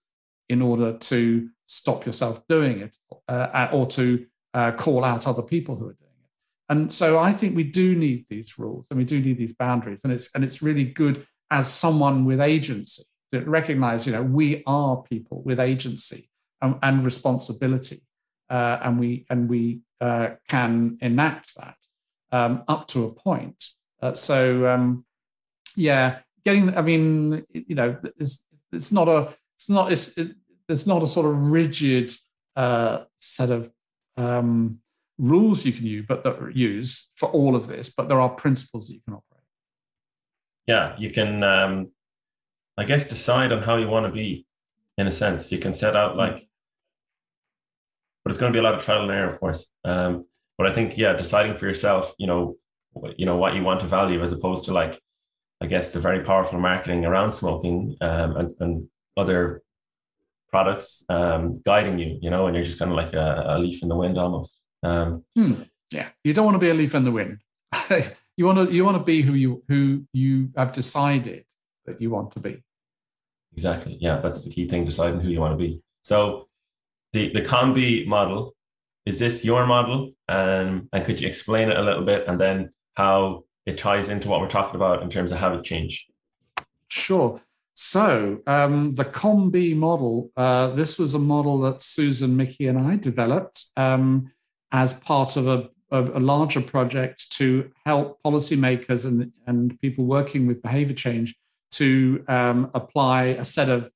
in order to stop yourself doing it uh, or to uh, call out other people who are doing it. And so I think we do need these rules and we do need these boundaries. And it's, and it's really good as someone with agency to recognize, you know, we are people with agency and, and responsibility. Uh, and we, and we uh, can enact that um, up to a point. Uh, so um, yeah, getting. I mean, you know, it's, it's not a it's not it's, it, there's not a sort of rigid uh, set of um, rules you can use, but that use for all of this. But there are principles that you can operate. yeah, you can, um, I guess, decide on how you want to be. In a sense, you can set out like, but it's going to be a lot of trial and error, of course. Um, but I think, yeah, deciding for yourself, you know, you know what you want to value, as opposed to like, I guess, the very powerful marketing around smoking um, and, and other products um, guiding you, you know, and you're just kind of like a, a leaf in the wind almost. Um, hmm. Yeah, you don't want to be a leaf in the wind. you want to you want to be who you who you have decided that you want to be. Exactly. Yeah, that's the key thing: deciding who you want to be. So, the the COM-B model is this your model, um, and could you explain it a little bit, and then how it ties into what we're talking about in terms of habit change? Sure. So um, the COM-B model, uh, this was a model that Susan, Michie, and I developed um, as part of a, a, a, larger project to help policymakers and, and people working with behavior change to um, apply a set of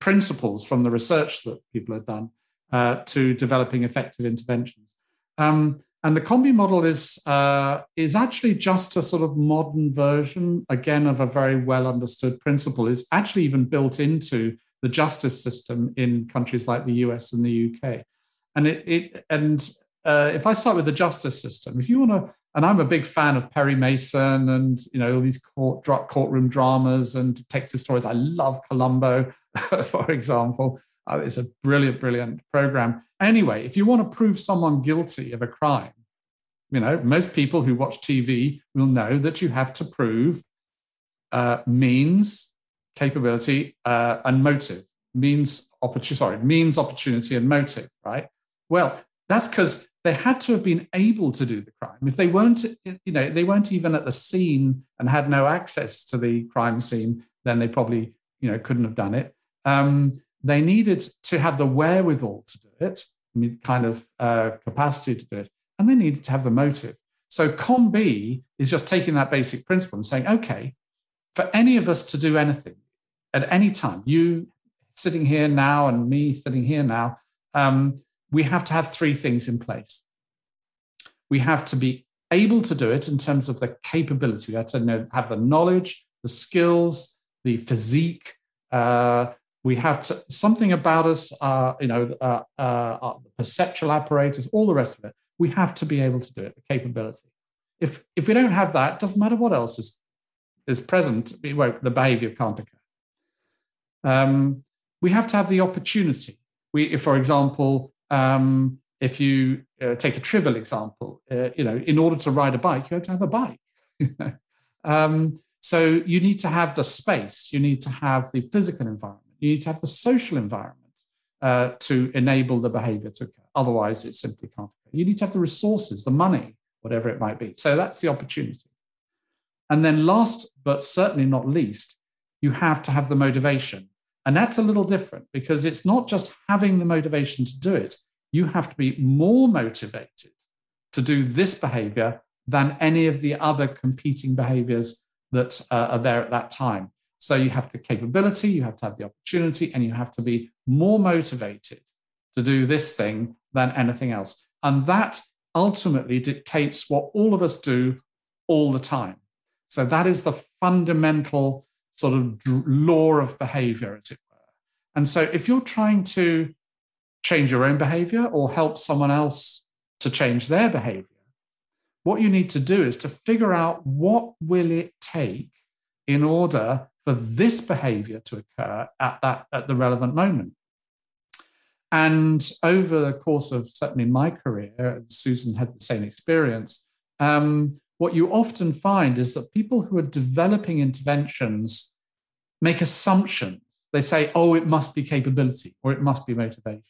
principles from the research that people had done uh, to developing effective interventions. Um, and the COM-B model is uh, is actually just a sort of modern version, again, of a very well understood principle. It's actually even built into the justice system in countries like the US and the UK. And it, it and uh, if I start with the justice system, if you want to, and I'm a big fan of Perry Mason and you know all these court courtroom dramas and detective stories. I love Columbo, for example. Uh, it's a brilliant, brilliant program. Anyway, if you want to prove someone guilty of a crime, you know, most people who watch TV will know that you have to prove uh, means, capability, uh, and motive. Means, opportunity, sorry, means, opportunity, and motive, right? Well, that's because they had to have been able to do the crime. If they weren't, you know, they weren't even at the scene and had no access to the crime scene, then they probably, you know, couldn't have done it. Um, they needed to have the wherewithal to do it, kind of uh, capacity to do it, and they needed to have the motive. So COM-B is just taking that basic principle and saying, okay, for any of us to do anything at any time, you sitting here now and me sitting here now, um, we have to have three things in place. We have to be able to do it in terms of the capability. We have to know, have the knowledge, the skills, the physique, uh, we have to, something about us, uh, you know, uh, uh, the perceptual apparatus, all the rest of it. We have to be able to do it, the capability. If if we don't have that, it doesn't matter what else is is present. the behavior can't occur. Um, we have to have the opportunity. We, if, for example, um, if you uh, take a trivial example, uh, you know, in order to ride a bike, you have to have a bike. um, so you need to have the space. You need to have the physical environment you need to have the social environment uh, to enable the behavior to occur. Otherwise, it simply can't occur. You need to have the resources, the money, whatever it might be. So that's the opportunity. And then, last but certainly not least, you have to have the motivation. And that's a little different because it's not just having the motivation to do it, you have to be more motivated to do this behavior than any of the other competing behaviors that uh, are there at that time. So you have the capability, you have to have the opportunity, and you have to be more motivated to do this thing than anything else. And that ultimately dictates what all of us do all the time. So that is the fundamental sort of law of behavior, as it were. And so if you're trying to change your own behavior or help someone else to change their behavior, what you need to do is to figure out what will it take in order for this behavior to occur at that at the relevant moment. And over the course of certainly my career, Susan had the same experience. Um, what you often find is that people who are developing interventions make assumptions. They say, oh, it must be capability or it must be motivation.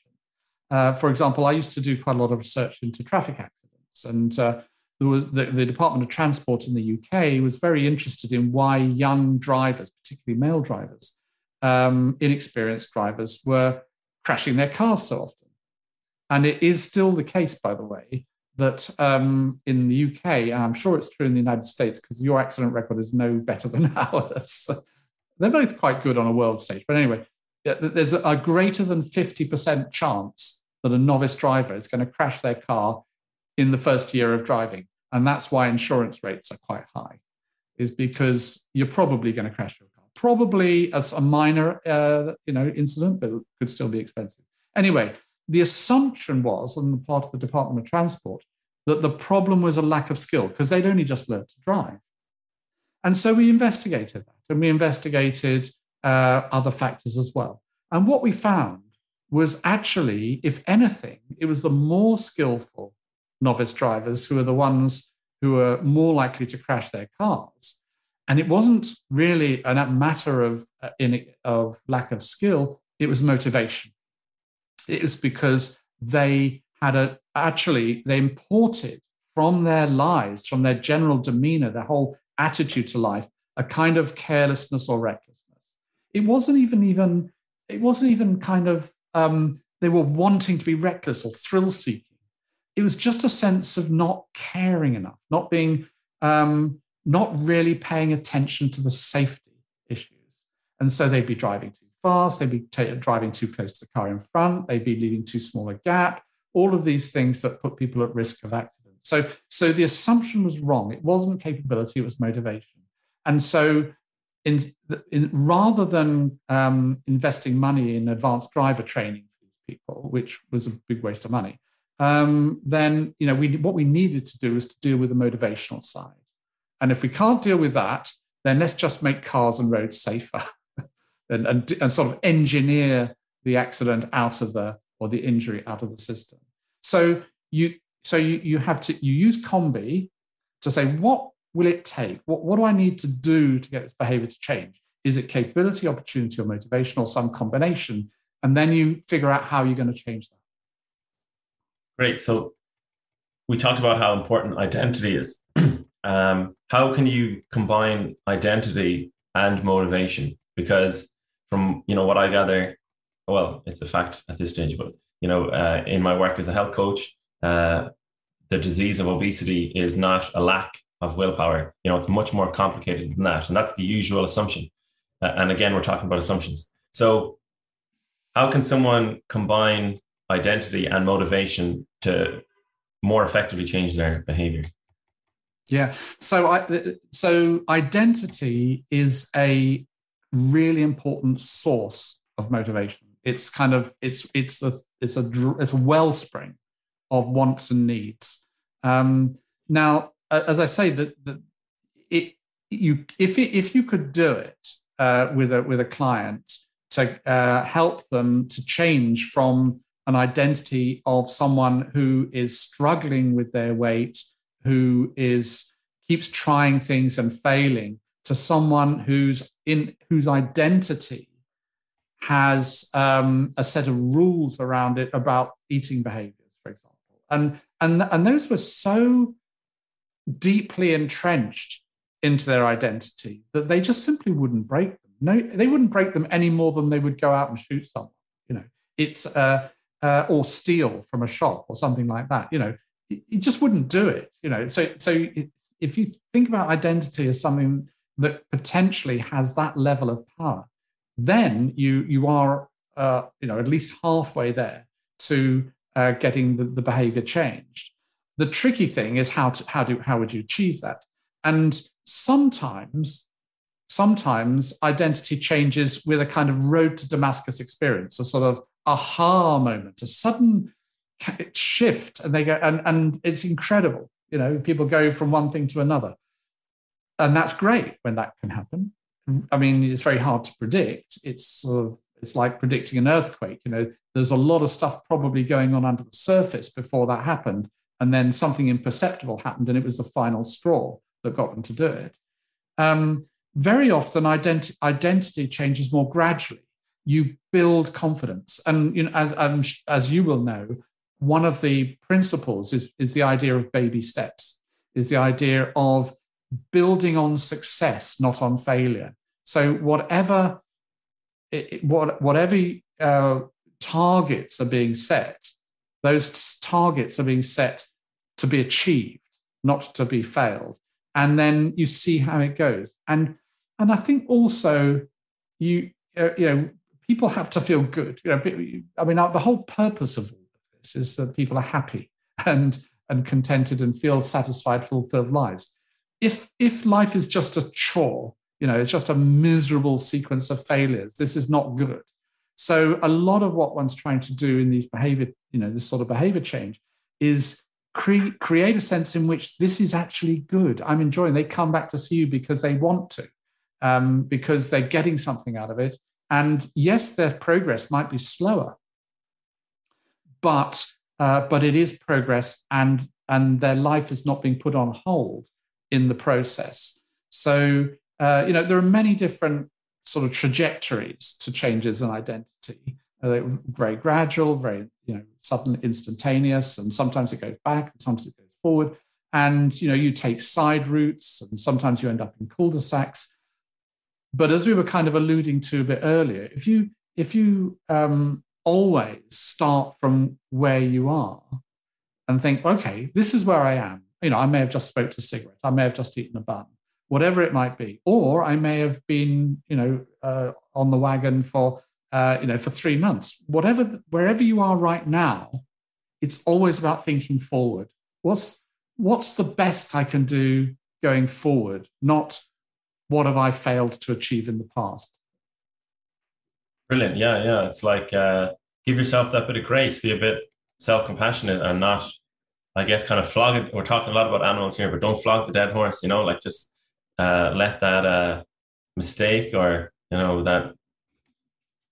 Uh, for example, I used to do quite a lot of research into traffic accidents. And uh, there was the, the Department of Transport in the UK was very interested in why young drivers, particularly male drivers, um, inexperienced drivers, were crashing their cars so often. And it is still the case, by the way, that um, in the UK, and I'm sure it's true in the United States, because your accident record is no better than ours. They're both quite good on a world stage. But anyway, there's a greater than 50% chance that a novice driver is going to crash their car in the first year of driving. And that's why insurance rates are quite high. is because you're probably going to crash your car. Probably as a minor, uh, you know, incident, but it could still be expensive. Anyway, the assumption was on the part of the Department of Transport that the problem was a lack of skill because they'd only just learned to drive. And so we investigated that and we investigated uh, other factors as well. And what we found was actually, if anything, it was the more skillful novice drivers who are the ones who are more likely to crash their cars. And it wasn't really a matter of, uh, in, of lack of skill, it was motivation. It was because they had a, actually, they imported from their lives, from their general demeanor, their whole attitude to life, a kind of carelessness or recklessness. It wasn't even even, it wasn't even kind of, um, they were wanting to be reckless or thrill seeking it was just a sense of not caring enough, not being, um, not really paying attention to the safety issues. And so they'd be driving too fast, they'd be t- driving too close to the car in front, they'd be leaving too small a gap, all of these things that put people at risk of accident. So, so the assumption was wrong. It wasn't capability, it was motivation. And so in, in, rather than um, investing money in advanced driver training for these people, which was a big waste of money, um, then you know we, what we needed to do is to deal with the motivational side. And if we can't deal with that, then let's just make cars and roads safer and, and, and sort of engineer the accident out of the or the injury out of the system. So you so you, you have to you use COM-B to say what will it take? What, what do I need to do to get this behavior to change? Is it capability, opportunity, or motivation, or some combination? And then you figure out how you're going to change that. Great. So we talked about how important identity is. um, how can you combine identity and motivation? Because from you know what I gather, well, it's a fact at this stage, but you know, uh, in my work as a health coach, uh, the disease of obesity is not a lack of willpower. You know, it's much more complicated than that, and that's the usual assumption. Uh, and again, we're talking about assumptions. So, how can someone combine identity and motivation to more effectively change their behavior. Yeah. So i so identity is a really important source of motivation. It's kind of it's it's a it's a it's a wellspring of wants and needs. Um, now as i say that it you if it, if you could do it uh, with a with a client to uh, help them to change from an identity of someone who is struggling with their weight, who is keeps trying things and failing, to someone who's in whose identity has um, a set of rules around it about eating behaviors, for example, and and and those were so deeply entrenched into their identity that they just simply wouldn't break them. No, they wouldn't break them any more than they would go out and shoot someone. You know, it's uh, uh, or steal from a shop or something like that. You know, it, just wouldn't do it. You know, so so if you think about identity as something that potentially has that level of power, then you you are uh, you know at least halfway there to uh, getting the, the behavior changed. The tricky thing is how to how do how would you achieve that? And sometimes sometimes identity changes with a kind of road to Damascus experience, a sort of aha moment, a sudden shift, and they go, and, and it's incredible. You know, people go from one thing to another. And that's great when that can happen. I mean, it's very hard to predict. It's sort of it's like predicting an earthquake. You know, there's a lot of stuff probably going on under the surface before that happened, and then something imperceptible happened, and it was the final straw that got them to do it. Um, very often, identi- identity changes more gradually you build confidence. And you know, as, as you will know, one of the principles is, is the idea of baby steps, is the idea of building on success, not on failure. So whatever, it, what, whatever uh, targets are being set, those targets are being set to be achieved, not to be failed. And then you see how it goes. And and I think also you uh, you know people have to feel good. You know, I mean, the whole purpose of all of this is that people are happy and and contented and feel satisfied, fulfilled lives. if if life is just a chore, you know, it's just a miserable sequence of failures. This is not good. So a lot of what one's trying to do in these behavior, you know, this sort of behavior change is cre- create a sense in which this is actually good. I'm enjoying. They come back to see you because they want to, um, because they're getting something out of it. And yes, their progress might be slower, but uh, but it is progress, and and their life is not being put on hold in the process. So uh, you know there are many different sort of trajectories to changes in identity. Uh, they're very gradual, very you know sudden, instantaneous, and sometimes it goes back, and sometimes it goes forward. And you know you take side routes, and sometimes you end up in cul-de-sacs. But as we were kind of alluding to a bit earlier, if you if you um, always start from where you are and think, okay, this is where I am. You know, I may have just smoked a cigarette, I may have just eaten a bun, whatever it might be, or I may have been, you know, uh, on the wagon for, uh, you know, for three months. Whatever, wherever you are right now, it's always about thinking forward. What's what's the best I can do going forward, not what have I failed to achieve in the past. Brilliant. Yeah, yeah. It's like uh, give yourself that bit of grace, be a bit self compassionate and not, I guess, kind of flog it. We're talking a lot about animals here, but don't flog the dead horse, you know, like just uh, let that uh, mistake or, you know, that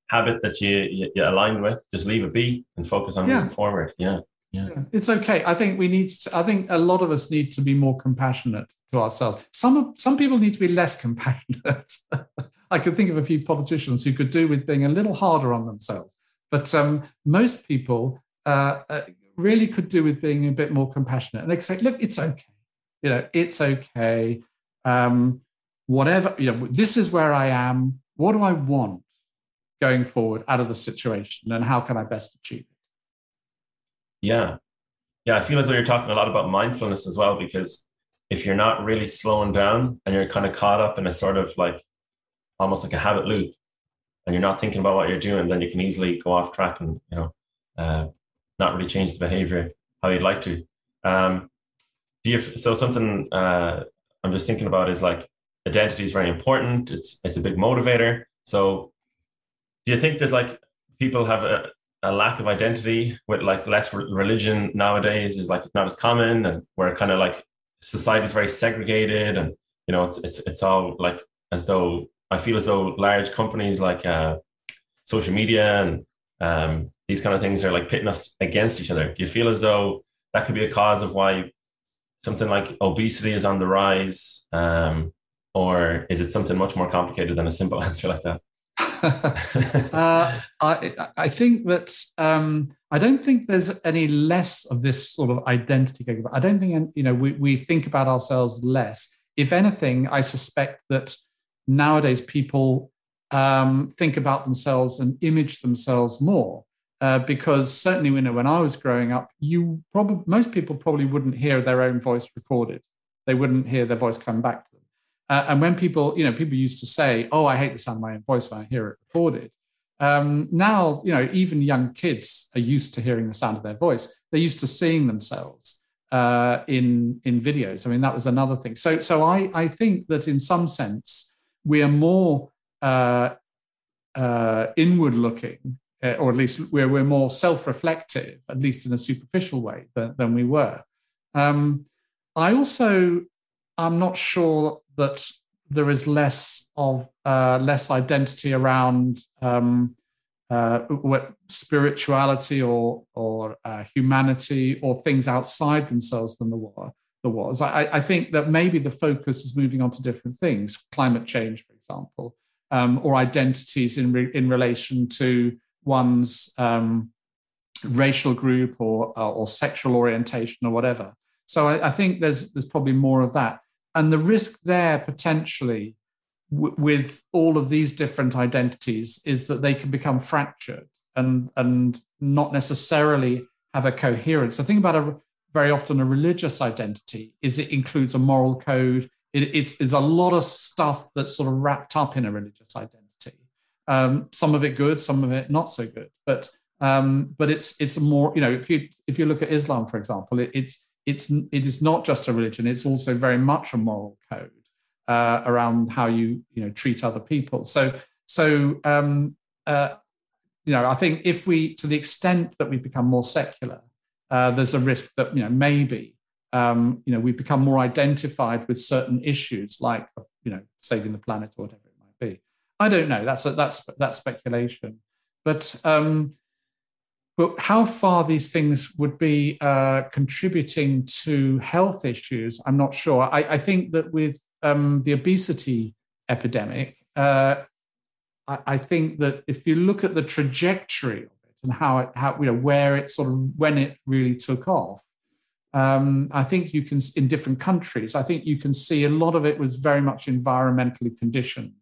habit that you, you, you align with, just leave it be and focus on yeah. moving forward. Yeah. Yeah. It's okay. I think we need to, I think a lot of us need to be more compassionate to ourselves. Some some people need to be less compassionate. I could think of a few politicians who could do with being a little harder on themselves. But um, most people uh, uh, really could do with being a bit more compassionate. And they could say, look, it's okay. You know, it's okay. Um, whatever, you know, this is where I am. What do I want going forward out of the situation? And how can I best achieve it? Yeah. Yeah. I feel as though you're talking a lot about mindfulness as well, because if you're not really slowing down and you're kind of caught up in a sort of like almost like a habit loop, and you're not thinking about what you're doing, then you can easily go off track and you know uh, not really change the behavior how you'd like to. Um, do you so something uh, I'm just thinking about is like identity is very important. It's it's a big motivator. So do you think there's like people have a, a lack of identity with like less religion nowadays is like it's not as common and we're kind of like society is very segregated and you know it's it's it's all like as though I feel as though large companies like uh, social media and um, these kind of things are like pitting us against each other. Do you feel as though that could be a cause of why something like obesity is on the rise? Um, or is it something much more complicated than a simple answer like that? uh, I, I think that um, I don't think there's any less of this sort of identity. I don't think you know we, we think about ourselves less. If anything, I suspect that nowadays people um, think about themselves and image themselves more. Uh, because certainly, you know, when I was growing up, you probably most people probably wouldn't hear their own voice recorded. They wouldn't hear their voice come back to them. Uh, and when people, you know, people used to say, "Oh, I hate the sound of my own voice when I hear it recorded." Um, now, you know, even young kids are used to hearing the sound of their voice. They're used to seeing themselves uh, in in videos. I mean, that was another thing. So, so I I think that in some sense we are more uh, uh, inward looking, uh, or at least we're, we're more self reflective, at least in a superficial way, than, than we were. Um, I also, I'm not sure that there is less of uh, less identity around um, uh, spirituality or or uh, humanity or things outside themselves than there were there was. I, I, think that maybe the focus is moving on to different things, climate change, for example, um, or identities in re, in relation to one's um, racial group or uh, or sexual orientation or whatever. So I, I, think there's there's probably more of that, and the risk there potentially w- with all of these different identities is that they can become fractured and and not necessarily have a coherence. So think about a very often a religious identity is it includes a moral code. It, it's, it's a lot of stuff that's sort of wrapped up in a religious identity. Um, some of it good, some of it not so good. But um, but it's it's more you know if you if you look at Islam for example, it, it's it's it is not just a religion; it's also very much a moral code uh, around how you you know treat other people. So so um, uh, you know, I think if we, to the extent that we become more secular, uh, there's a risk that you know maybe um, you know we become more identified with certain issues like you know saving the planet or whatever it might be. I don't know. That's a, that's that's speculation, but um, but how far these things would be uh, contributing to health issues, I'm not sure. I, I think that with um, the obesity epidemic, uh, I, I, think that if you look at the trajectory of it and how it, how you know where it sort of when it really took off, um, I think you can in different countries. I think you can see a lot of it was very much environmentally conditioned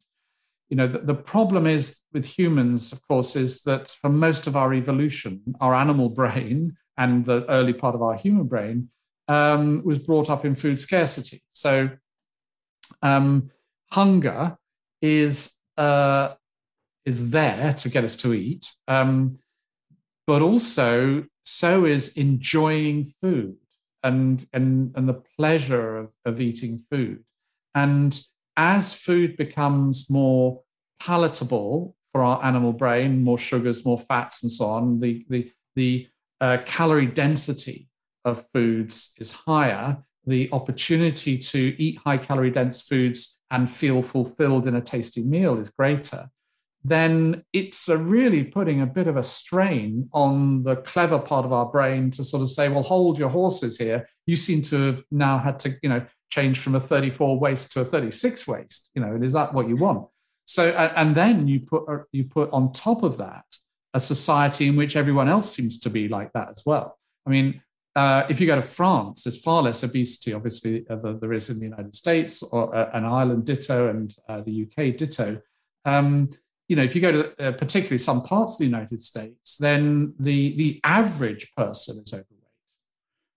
you know, the, the, problem is with humans, of course, is that for most of our evolution, our animal brain and the early part of our human brain um, was brought up in food scarcity. So um, hunger is uh, is there to get us to eat, um, but also so is enjoying food and and and the pleasure of, of eating food and as food becomes more palatable for our animal brain, more sugars, more fats, and so on, the, the, the uh, calorie density of foods is higher. The opportunity to eat high calorie dense foods and feel fulfilled in a tasty meal is greater. Then it's a really putting a bit of a strain on the clever part of our brain to sort of say, well, hold your horses here. You seem to have now had to, you know, change from a 34 waist to a 36 waist you know and is that what you want? So and then you put uh, you put on top of that a society in which everyone else seems to be like that as well. I mean uh, if you go to France, there's far less obesity, obviously, uh, than there is in the United States, or uh, an Ireland ditto, and uh, the UK ditto. Um, you know, if you go to particularly some parts of the United States, then the the average person is overweight,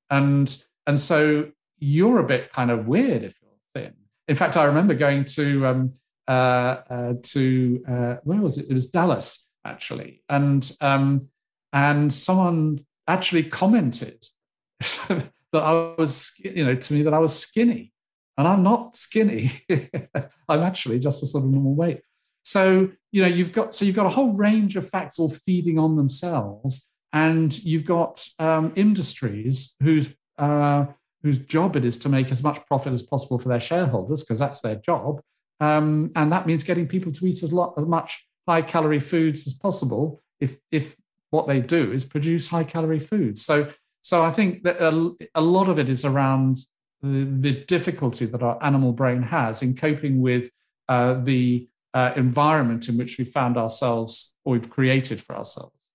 and and so you're a bit kind of weird if you're thin. In fact, I remember going to um, uh, uh, to uh, where was it? It was Dallas actually, and um, and someone actually commented that I was, you know, to me that I was skinny, and I'm not skinny. I'm actually just a sort of normal weight. So you know, you've got so you've got a whole range of facts all feeding on themselves, and you've got um, industries whose uh, whose job it is to make as much profit as possible for their shareholders, because that's their job. Um, and that means getting people to eat as, lot, as much high calorie foods as possible if, if what they do is produce high calorie foods. So, so I think that a, a lot of it is around the, the, difficulty that our animal brain has in coping with uh, the uh, environment in which we found ourselves or we've created for ourselves.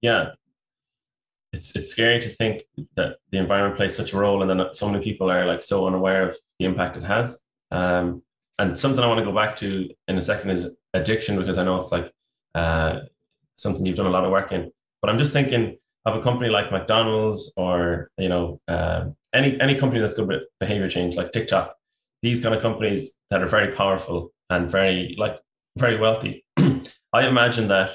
Yeah, it's it's scary to think that the environment plays such a role, and then so many people are like so unaware of the impact it has. Um, and something I want to go back to in a second is addiction, because I know it's like uh, something you've done a lot of work in. But I'm just thinking of a company like McDonald's or you know uh, any any company that's good with behavior change, like TikTok. These kind of companies that are very powerful and very like very wealthy. I imagine that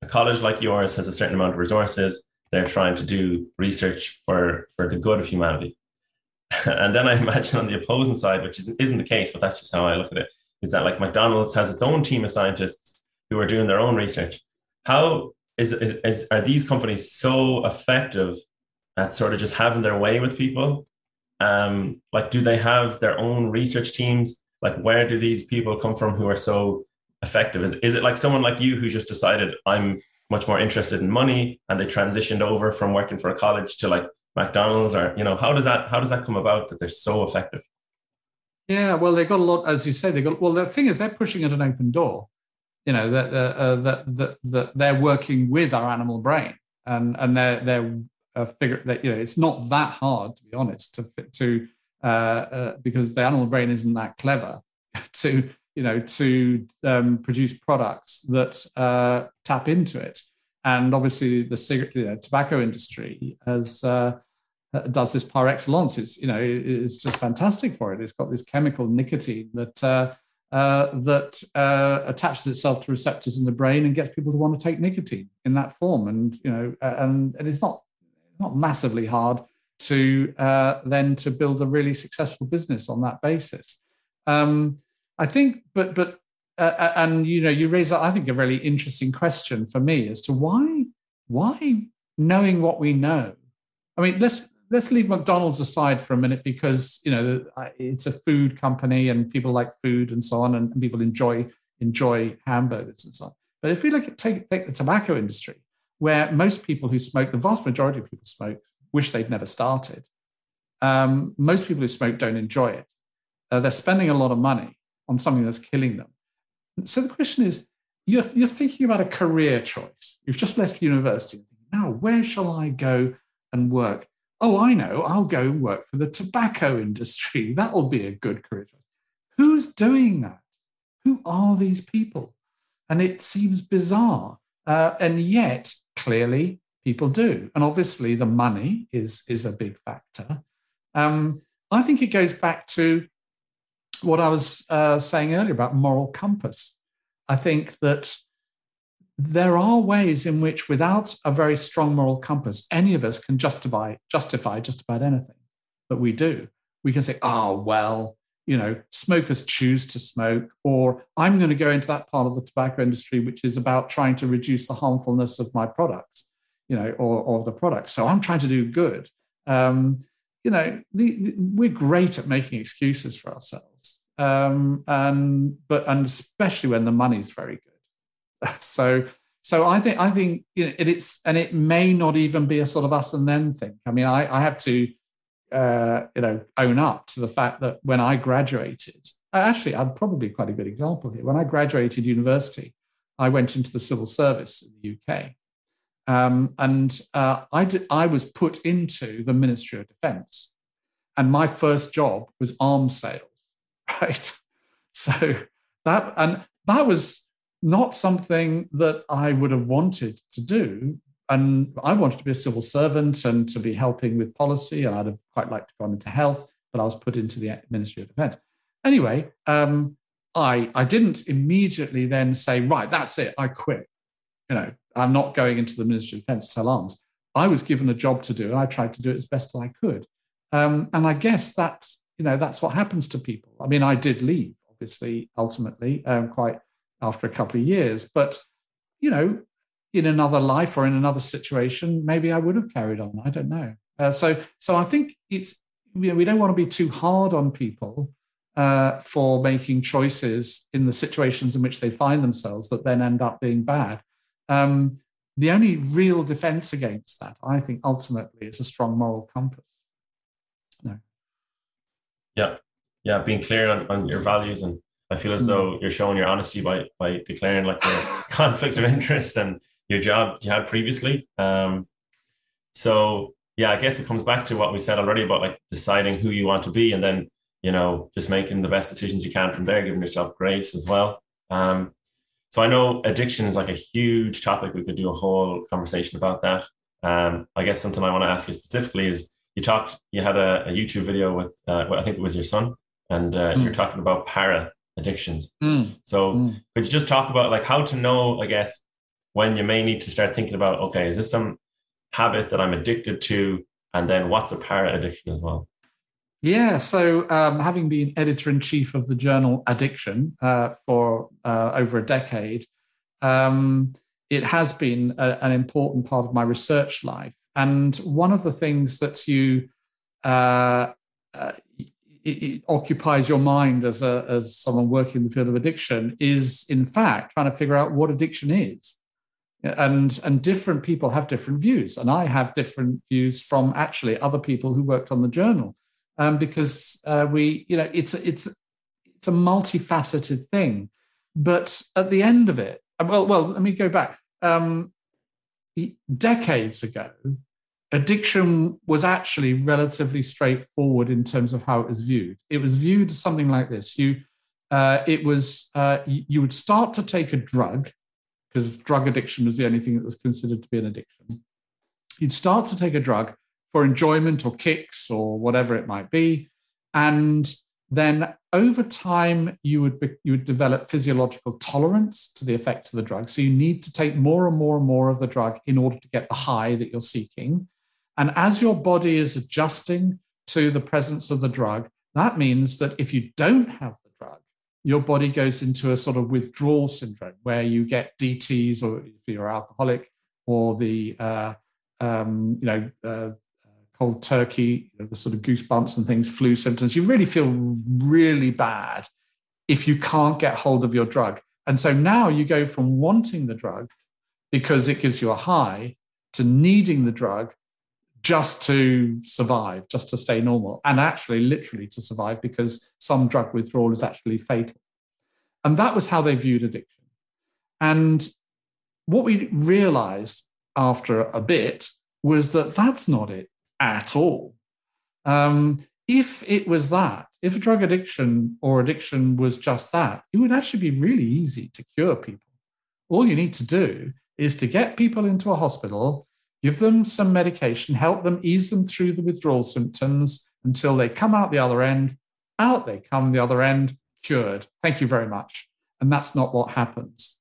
a college like yours has a certain amount of resources they're trying to do research for for the good of humanity. and then I imagine on the opposing side, which isn't, isn't the case, but that's just how I look at it, is that like McDonald's has its own team of scientists who are doing their own research. How is, is, is are these companies so effective at sort of just having their way with people? Um, like, do they have their own research teams? Like, where do these people come from who are so effective? Is, is it like someone like you who just decided I'm much more interested in money and they transitioned over from working for a college to like McDonald's or you know how does that how does that come about that they're so effective? Yeah, well, they got a lot, as you say. They got well. The thing is, they're pushing at an open door. You know that uh, that that that they're working with our animal brain, and and they're they're uh, figure that you know it's not that hard to be honest to to uh, uh, because the animal brain isn't that clever to you know, to um, produce products that uh, tap into it. And obviously, the cigarette, you know, tobacco industry has uh, does this par excellence. It's you know, it's just fantastic for it. It's got this chemical nicotine that uh, uh, that uh, attaches itself to receptors in the brain and gets people to want to take nicotine in that form. And you know, and and it's not not massively hard to uh, then to build a really successful business on that basis. Um, I think, but but uh, uh and you know, you raise I think a really interesting question for me as to why why knowing what we know. I mean, let's let's leave McDonald's aside for a minute because you know it's a food company and people like food and so on, and, people enjoy enjoy hamburgers and so on. But if we look at take, take the tobacco industry, where most people who smoke, the vast majority of people smoke, wish they'd never started. Um, most people who smoke don't enjoy it. Uh, they're spending a lot of money on something that's killing them. So the question is, you're, you're thinking about a career choice. You've just left university. Now, where shall I go and work? Oh, I know. I'll go and work for the tobacco industry. That'll be a good career choice. Who's doing that? Who are these people? And it seems bizarre. Uh, and yet, clearly, people do. And obviously, the money is, is a big factor. Um, I think it goes back to what I was uh, saying earlier about moral compass. I think that there are ways in which, without a very strong moral compass, any of us can justify justify just about anything that we do. We can say, "Oh well, you know, smokers choose to smoke," or "I'm going to go into that part of the tobacco industry which is about trying to reduce the harmfulness of my products, you know, or, or the product. So I'm trying to do good." Um, you know, the, the, we're great at making excuses for ourselves, um, and but and especially when the money's very good. so, so I think I think you know, it, it's and it may not even be a sort of us and them thing. I mean, I, I have to, uh, you know, own up to the fact that when I graduated, actually, I'm probably quite a good example here. When I graduated university, I went into the civil service in the UK. Um, and uh, I, did, I was put into the Ministry of Defence. And my first job was arms sales, right? So that, and that was not something that I would have wanted to do. And I wanted to be a civil servant and to be helping with policy. And I'd have quite liked to go into health, but I was put into the Ministry of Defence. Anyway, um, I, I didn't immediately then say, right, that's it, I quit. You know, I'm not going into the Ministry of Defence to sell arms. I was given a job to do, and I tried to do it as best as I could. Um, and I guess that's you know that's what happens to people. I mean, I did leave, obviously, ultimately, um, quite after a couple of years, but you know, in another life or in another situation, maybe I would have carried on. I don't know. Uh, so, so I think it's you know, we don't want to be too hard on people uh, for making choices in the situations in which they find themselves that then end up being bad. Um, the only real defense against that, I think, ultimately, is a strong moral compass. Yeah, yeah, being clear on, on your values, and I feel as mm. though you're showing your honesty by by declaring like a conflict of interest and your job you had previously. Um, so yeah, I guess it comes back to what we said already about like deciding who you want to be, and then you know just making the best decisions you can from there, giving yourself grace as well. Um, so I know addiction is like a huge topic. We could do a whole conversation about that. Um, I guess something I want to ask you specifically is you talked, you had a, a YouTube video with, uh, I think it was your son, and uh, mm. you're talking about para addictions. Mm. So mm. could you just talk about like how to know, I guess, when you may need to start thinking about, okay, is this some habit that I'm addicted to? And then what's a para addiction as well? Yeah, so um, having been editor in chief of the journal Addiction uh, for uh, over a decade, um, it has been a, an important part of my research life. And one of the things that you uh, uh it, it occupies your mind as a as someone working in the field of addiction is, in fact, trying to figure out what addiction is. And and different people have different views, and I have different views from actually other people who worked on the journal um, because uh, we, you know, it's it's it's a multifaceted thing. But at the end of it, well, well, let me go back. Um, decades ago, addiction was actually relatively straightforward in terms of how it was viewed. It was viewed as something like this: you, uh, it was uh, you would start to take a drug because drug addiction was the only thing that was considered to be an addiction. You'd start to take a drug, for enjoyment or kicks or whatever it might be. And then over time, you would, be, you would develop physiological tolerance to the effects of the drug. So you need to take more and more and more of the drug in order to get the high that you're seeking. And as your body is adjusting to the presence of the drug, that means that if you don't have the drug, your body goes into a sort of withdrawal syndrome where you get DTs or if you're alcoholic or the, uh, um, you know, uh, cold turkey, you know, the sort of goosebumps and things, flu symptoms. You really feel really bad if you can't get hold of your drug. And so now you go from wanting the drug because it gives you a high to needing the drug just to survive, just to stay normal, and actually literally to survive because some drug withdrawal is actually fatal. And that was how they viewed addiction. And what we realized after a bit was that that's not it at all. Um, if it was that, if drug addiction or addiction was just that, it would actually be really easy to cure people. All you need to do is to get people into a hospital, give them some medication, help them ease them through the withdrawal symptoms until they come out the other end. Out they come the other end, cured. Thank you very much. And that's not what happens.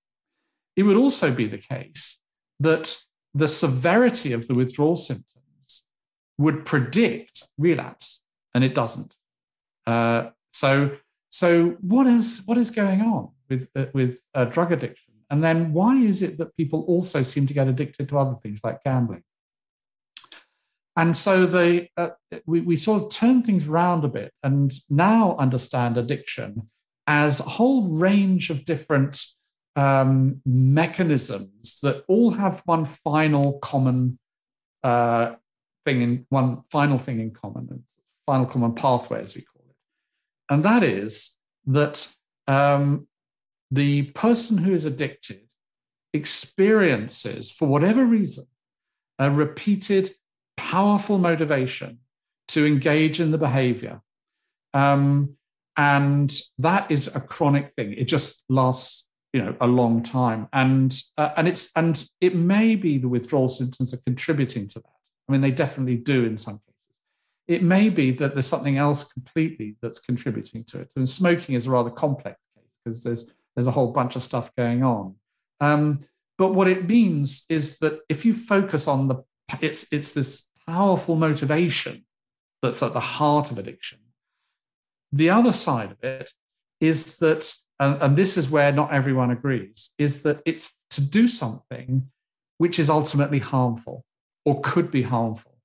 It would also be the case that the severity of the withdrawal symptoms would predict relapse, and it doesn't. Uh, so, so what is what is going on with uh, with uh, drug addiction? And then why is it that people also seem to get addicted to other things like gambling? And so they, uh, we, we sort of turn things around a bit and now understand addiction as a whole range of different um, mechanisms that all have one final common uh, thing in one final thing in common, final common pathway, as we call it. And that is that um, the person who is addicted experiences, for whatever reason, a repeated powerful motivation to engage in the behavior. Um, and that is a chronic thing. It just lasts, you know, a long time. And uh, and it's and it may be the withdrawal symptoms are contributing to that. I mean, they definitely do in some cases. It may be that there's something else completely that's contributing to it. And smoking is a rather complex case because there's there's a whole bunch of stuff going on. Um, but what it means is that if you focus on the, it's, it's this powerful motivation that's at the heart of addiction. The other side of it is that, and, and this is where not everyone agrees, is that it's to do something which is ultimately harmful or could be harmful.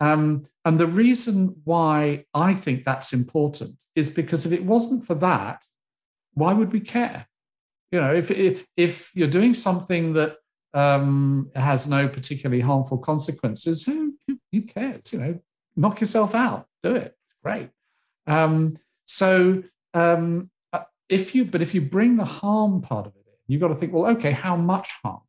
Um, and the reason why I think that's important is because if it wasn't for that, why would we care? You know, if if, if you're doing something that um, has no particularly harmful consequences, who, who cares? You know, knock yourself out, do it. It's great. Um, so um, uh, if you, but if you bring the harm part of it in, you've got to think, well, okay, how much harm?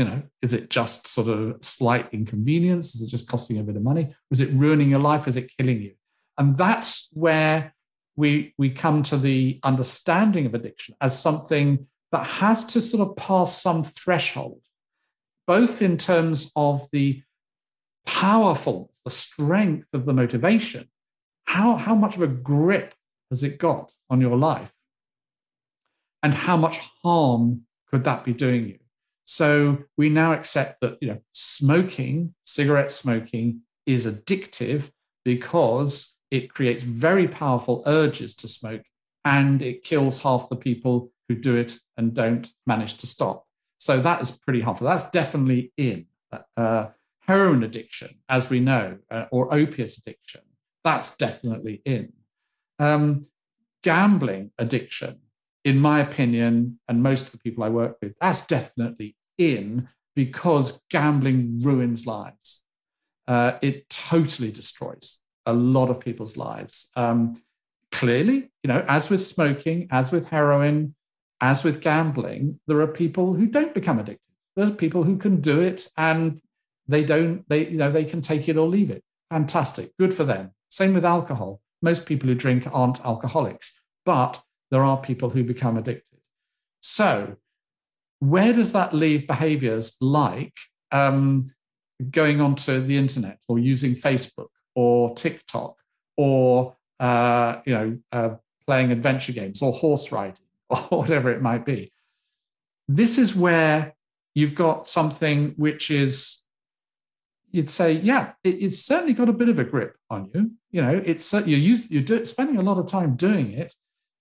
You know, is it just sort of slight inconvenience? Is it just costing you a bit of money? Was it ruining your life? Is it killing you? And that's where we, we come to the understanding of addiction as something that has to sort of pass some threshold, both in terms of the powerful, the strength of the motivation. How, how much of a grip has it got on your life? And how much harm could that be doing you? So we now accept that you know smoking, cigarette smoking, is addictive because it creates very powerful urges to smoke and it kills half the people who do it and don't manage to stop. So that is pretty harmful. That's definitely in. Uh, heroin addiction, as we know, uh, or opiate addiction, that's definitely in. Um, gambling addiction, in my opinion, and most of the people I work with, that's definitely in because gambling ruins lives. Uh, it totally destroys a lot of people's lives. Um, clearly, you know, as with smoking, as with heroin, as with gambling, there are people who don't become addicted. There are people who can do it and they don't, they, you know, they can take it or leave it. Fantastic. Good for them. Same with alcohol. Most people who drink aren't alcoholics, but there are people who become addicted. So, where does that leave behaviors like um, going onto the internet or using Facebook or TikTok or uh, you know uh, playing adventure games or horse riding or whatever it might be. This is where you've got something which is you'd say, yeah, it, it's certainly got a bit of a grip on you. You know, it's you're used, you're do, spending a lot of time doing it.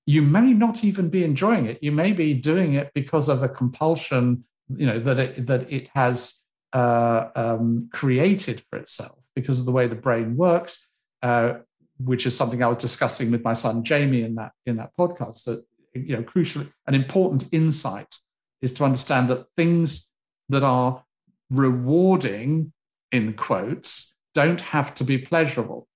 You may not even be enjoying it. You may be doing it because of a compulsion, you know, that it that it has uh, um, created for itself because of the way the brain works, uh, which is something I was discussing with my son Jamie in that in that podcast. That you know, crucially, an important insight is to understand that things that are rewarding in quotes don't have to be pleasurable.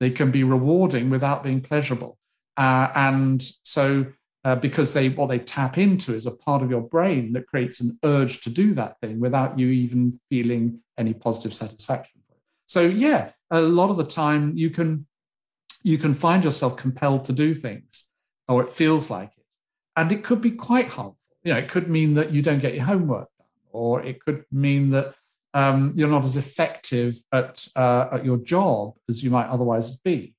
They can be rewarding without being pleasurable. Uh, and so, uh, because they what they tap into is a part of your brain that creates an urge to do that thing without you even feeling any positive satisfaction for it. So, yeah, a lot of the time you can you can find yourself compelled to do things, or it feels like it, and it could be quite harmful. You know, it could mean that you don't get your homework done, or it could mean that um, you're not as effective at, uh, at your job as you might otherwise be.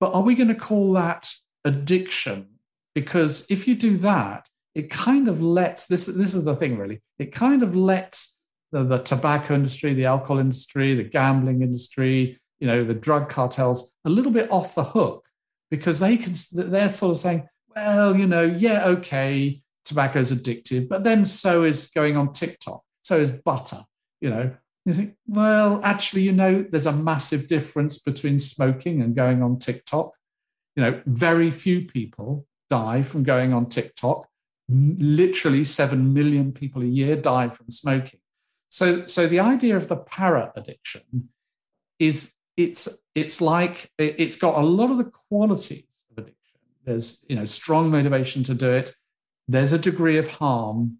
But are we going to call that addiction? Because if you do that, it kind of lets this, this is the thing really, it kind of lets the, the tobacco industry, the alcohol industry, the gambling industry, you know, the drug cartels a little bit off the hook because they can, they're sort of saying, well, you know, yeah, okay, tobacco is addictive, but then so is going on TikTok so is butter. You know, you think, well, actually, you know, there's a massive difference between smoking and going on TikTok. You know, very few people die from going on TikTok. Literally 7 million people a year die from smoking. So, so the idea of the para addiction is it's it's like it's got a lot of the qualities of addiction. There's you know strong motivation to do it. There's a degree of harm,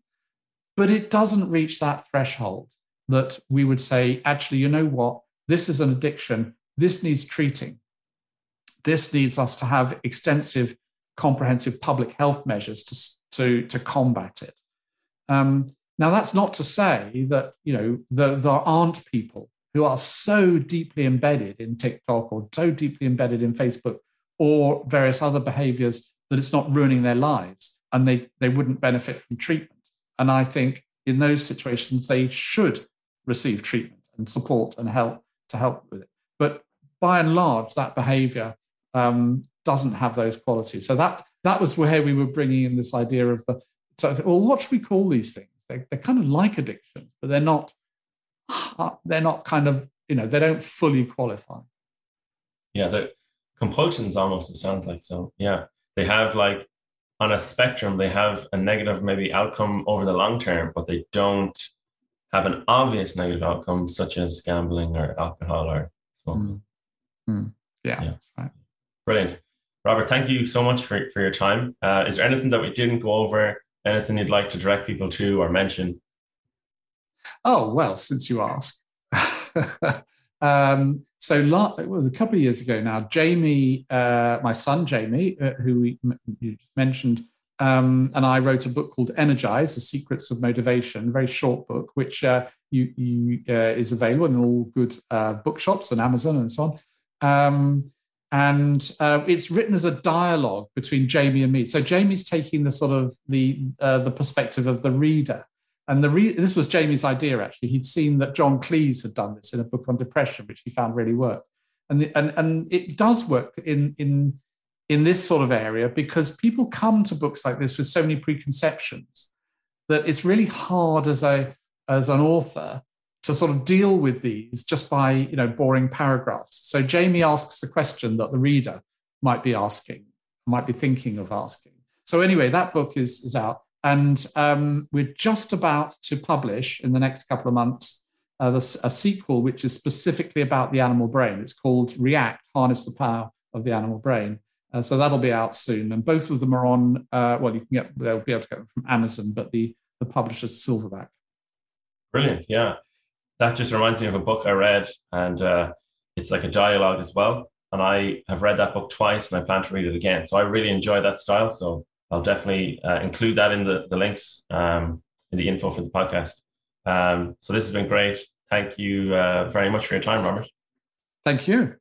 but it doesn't reach that threshold that we would say, actually, you know what? This is an addiction. This needs treating. This needs us to have extensive, comprehensive public health measures to, to, to combat it. Um, now, that's not to say that you know the, there aren't people who are so deeply embedded in TikTok or so deeply embedded in Facebook or various other behaviors that it's not ruining their lives and they, they wouldn't benefit from treatment. And I think in those situations, they should receive treatment and support and help to help with it. But by and large, that behavior um, doesn't have those qualities. So that that was where we were bringing in this idea of the. So, well, what should we call these things? They, they're kind of like addictions, but they're not. They're not kind of you know they don't fully qualify. Yeah, the compulsions almost it sounds like so. Yeah, they have like on a spectrum, they have a negative maybe outcome over the long term, but they don't have an obvious negative outcome such as gambling or alcohol or smoking. Mm. Mm. Yeah, yeah. Right. Brilliant. Robert, thank you so much for, for your time. Uh, is there anything that we didn't go over? Anything you'd like to direct people to or mention? Oh, well, since you ask. Um, so it was a couple of years ago now. Jamie, uh, my son Jamie, uh, who we, you mentioned, um, and I wrote a book called Energize: The Secrets of Motivation, a very short book, which uh, you, you uh, is available in all good uh, bookshops and Amazon and so on. Um, and uh, it's written as a dialogue between Jamie and me. So Jamie's taking the sort of the the perspective of the reader, and the re- this was Jamie's idea, actually. He'd seen that John Cleese had done this in a book on depression, which he found really worked. And, the, and, and it does work in, in, in this sort of area because people come to books like this with so many preconceptions that it's really hard as, a, as an author to sort of deal with these just by you know boring paragraphs. So Jamie asks the question that the reader might be asking, might be thinking of asking. So anyway, that book is, is out. And um, we're just about to publish in the next couple of months uh, a sequel, which is specifically about the animal brain. It's called React Harness the Power of the Animal Brain. Uh, so that'll be out soon. And both of them are on, uh, well, you can get, they'll be able to get them from Amazon, but the, the publisher's Silverback. Brilliant. Yeah. That just reminds me of a book I read, and uh, it's like a dialogue as well. And I have read that book twice and I plan to read it again. So I really enjoy that style. So I'll definitely uh, include that in the, the links um, in the info for the podcast. Um, so this has been great. Thank you uh, very much for your time, Robert. Thank you.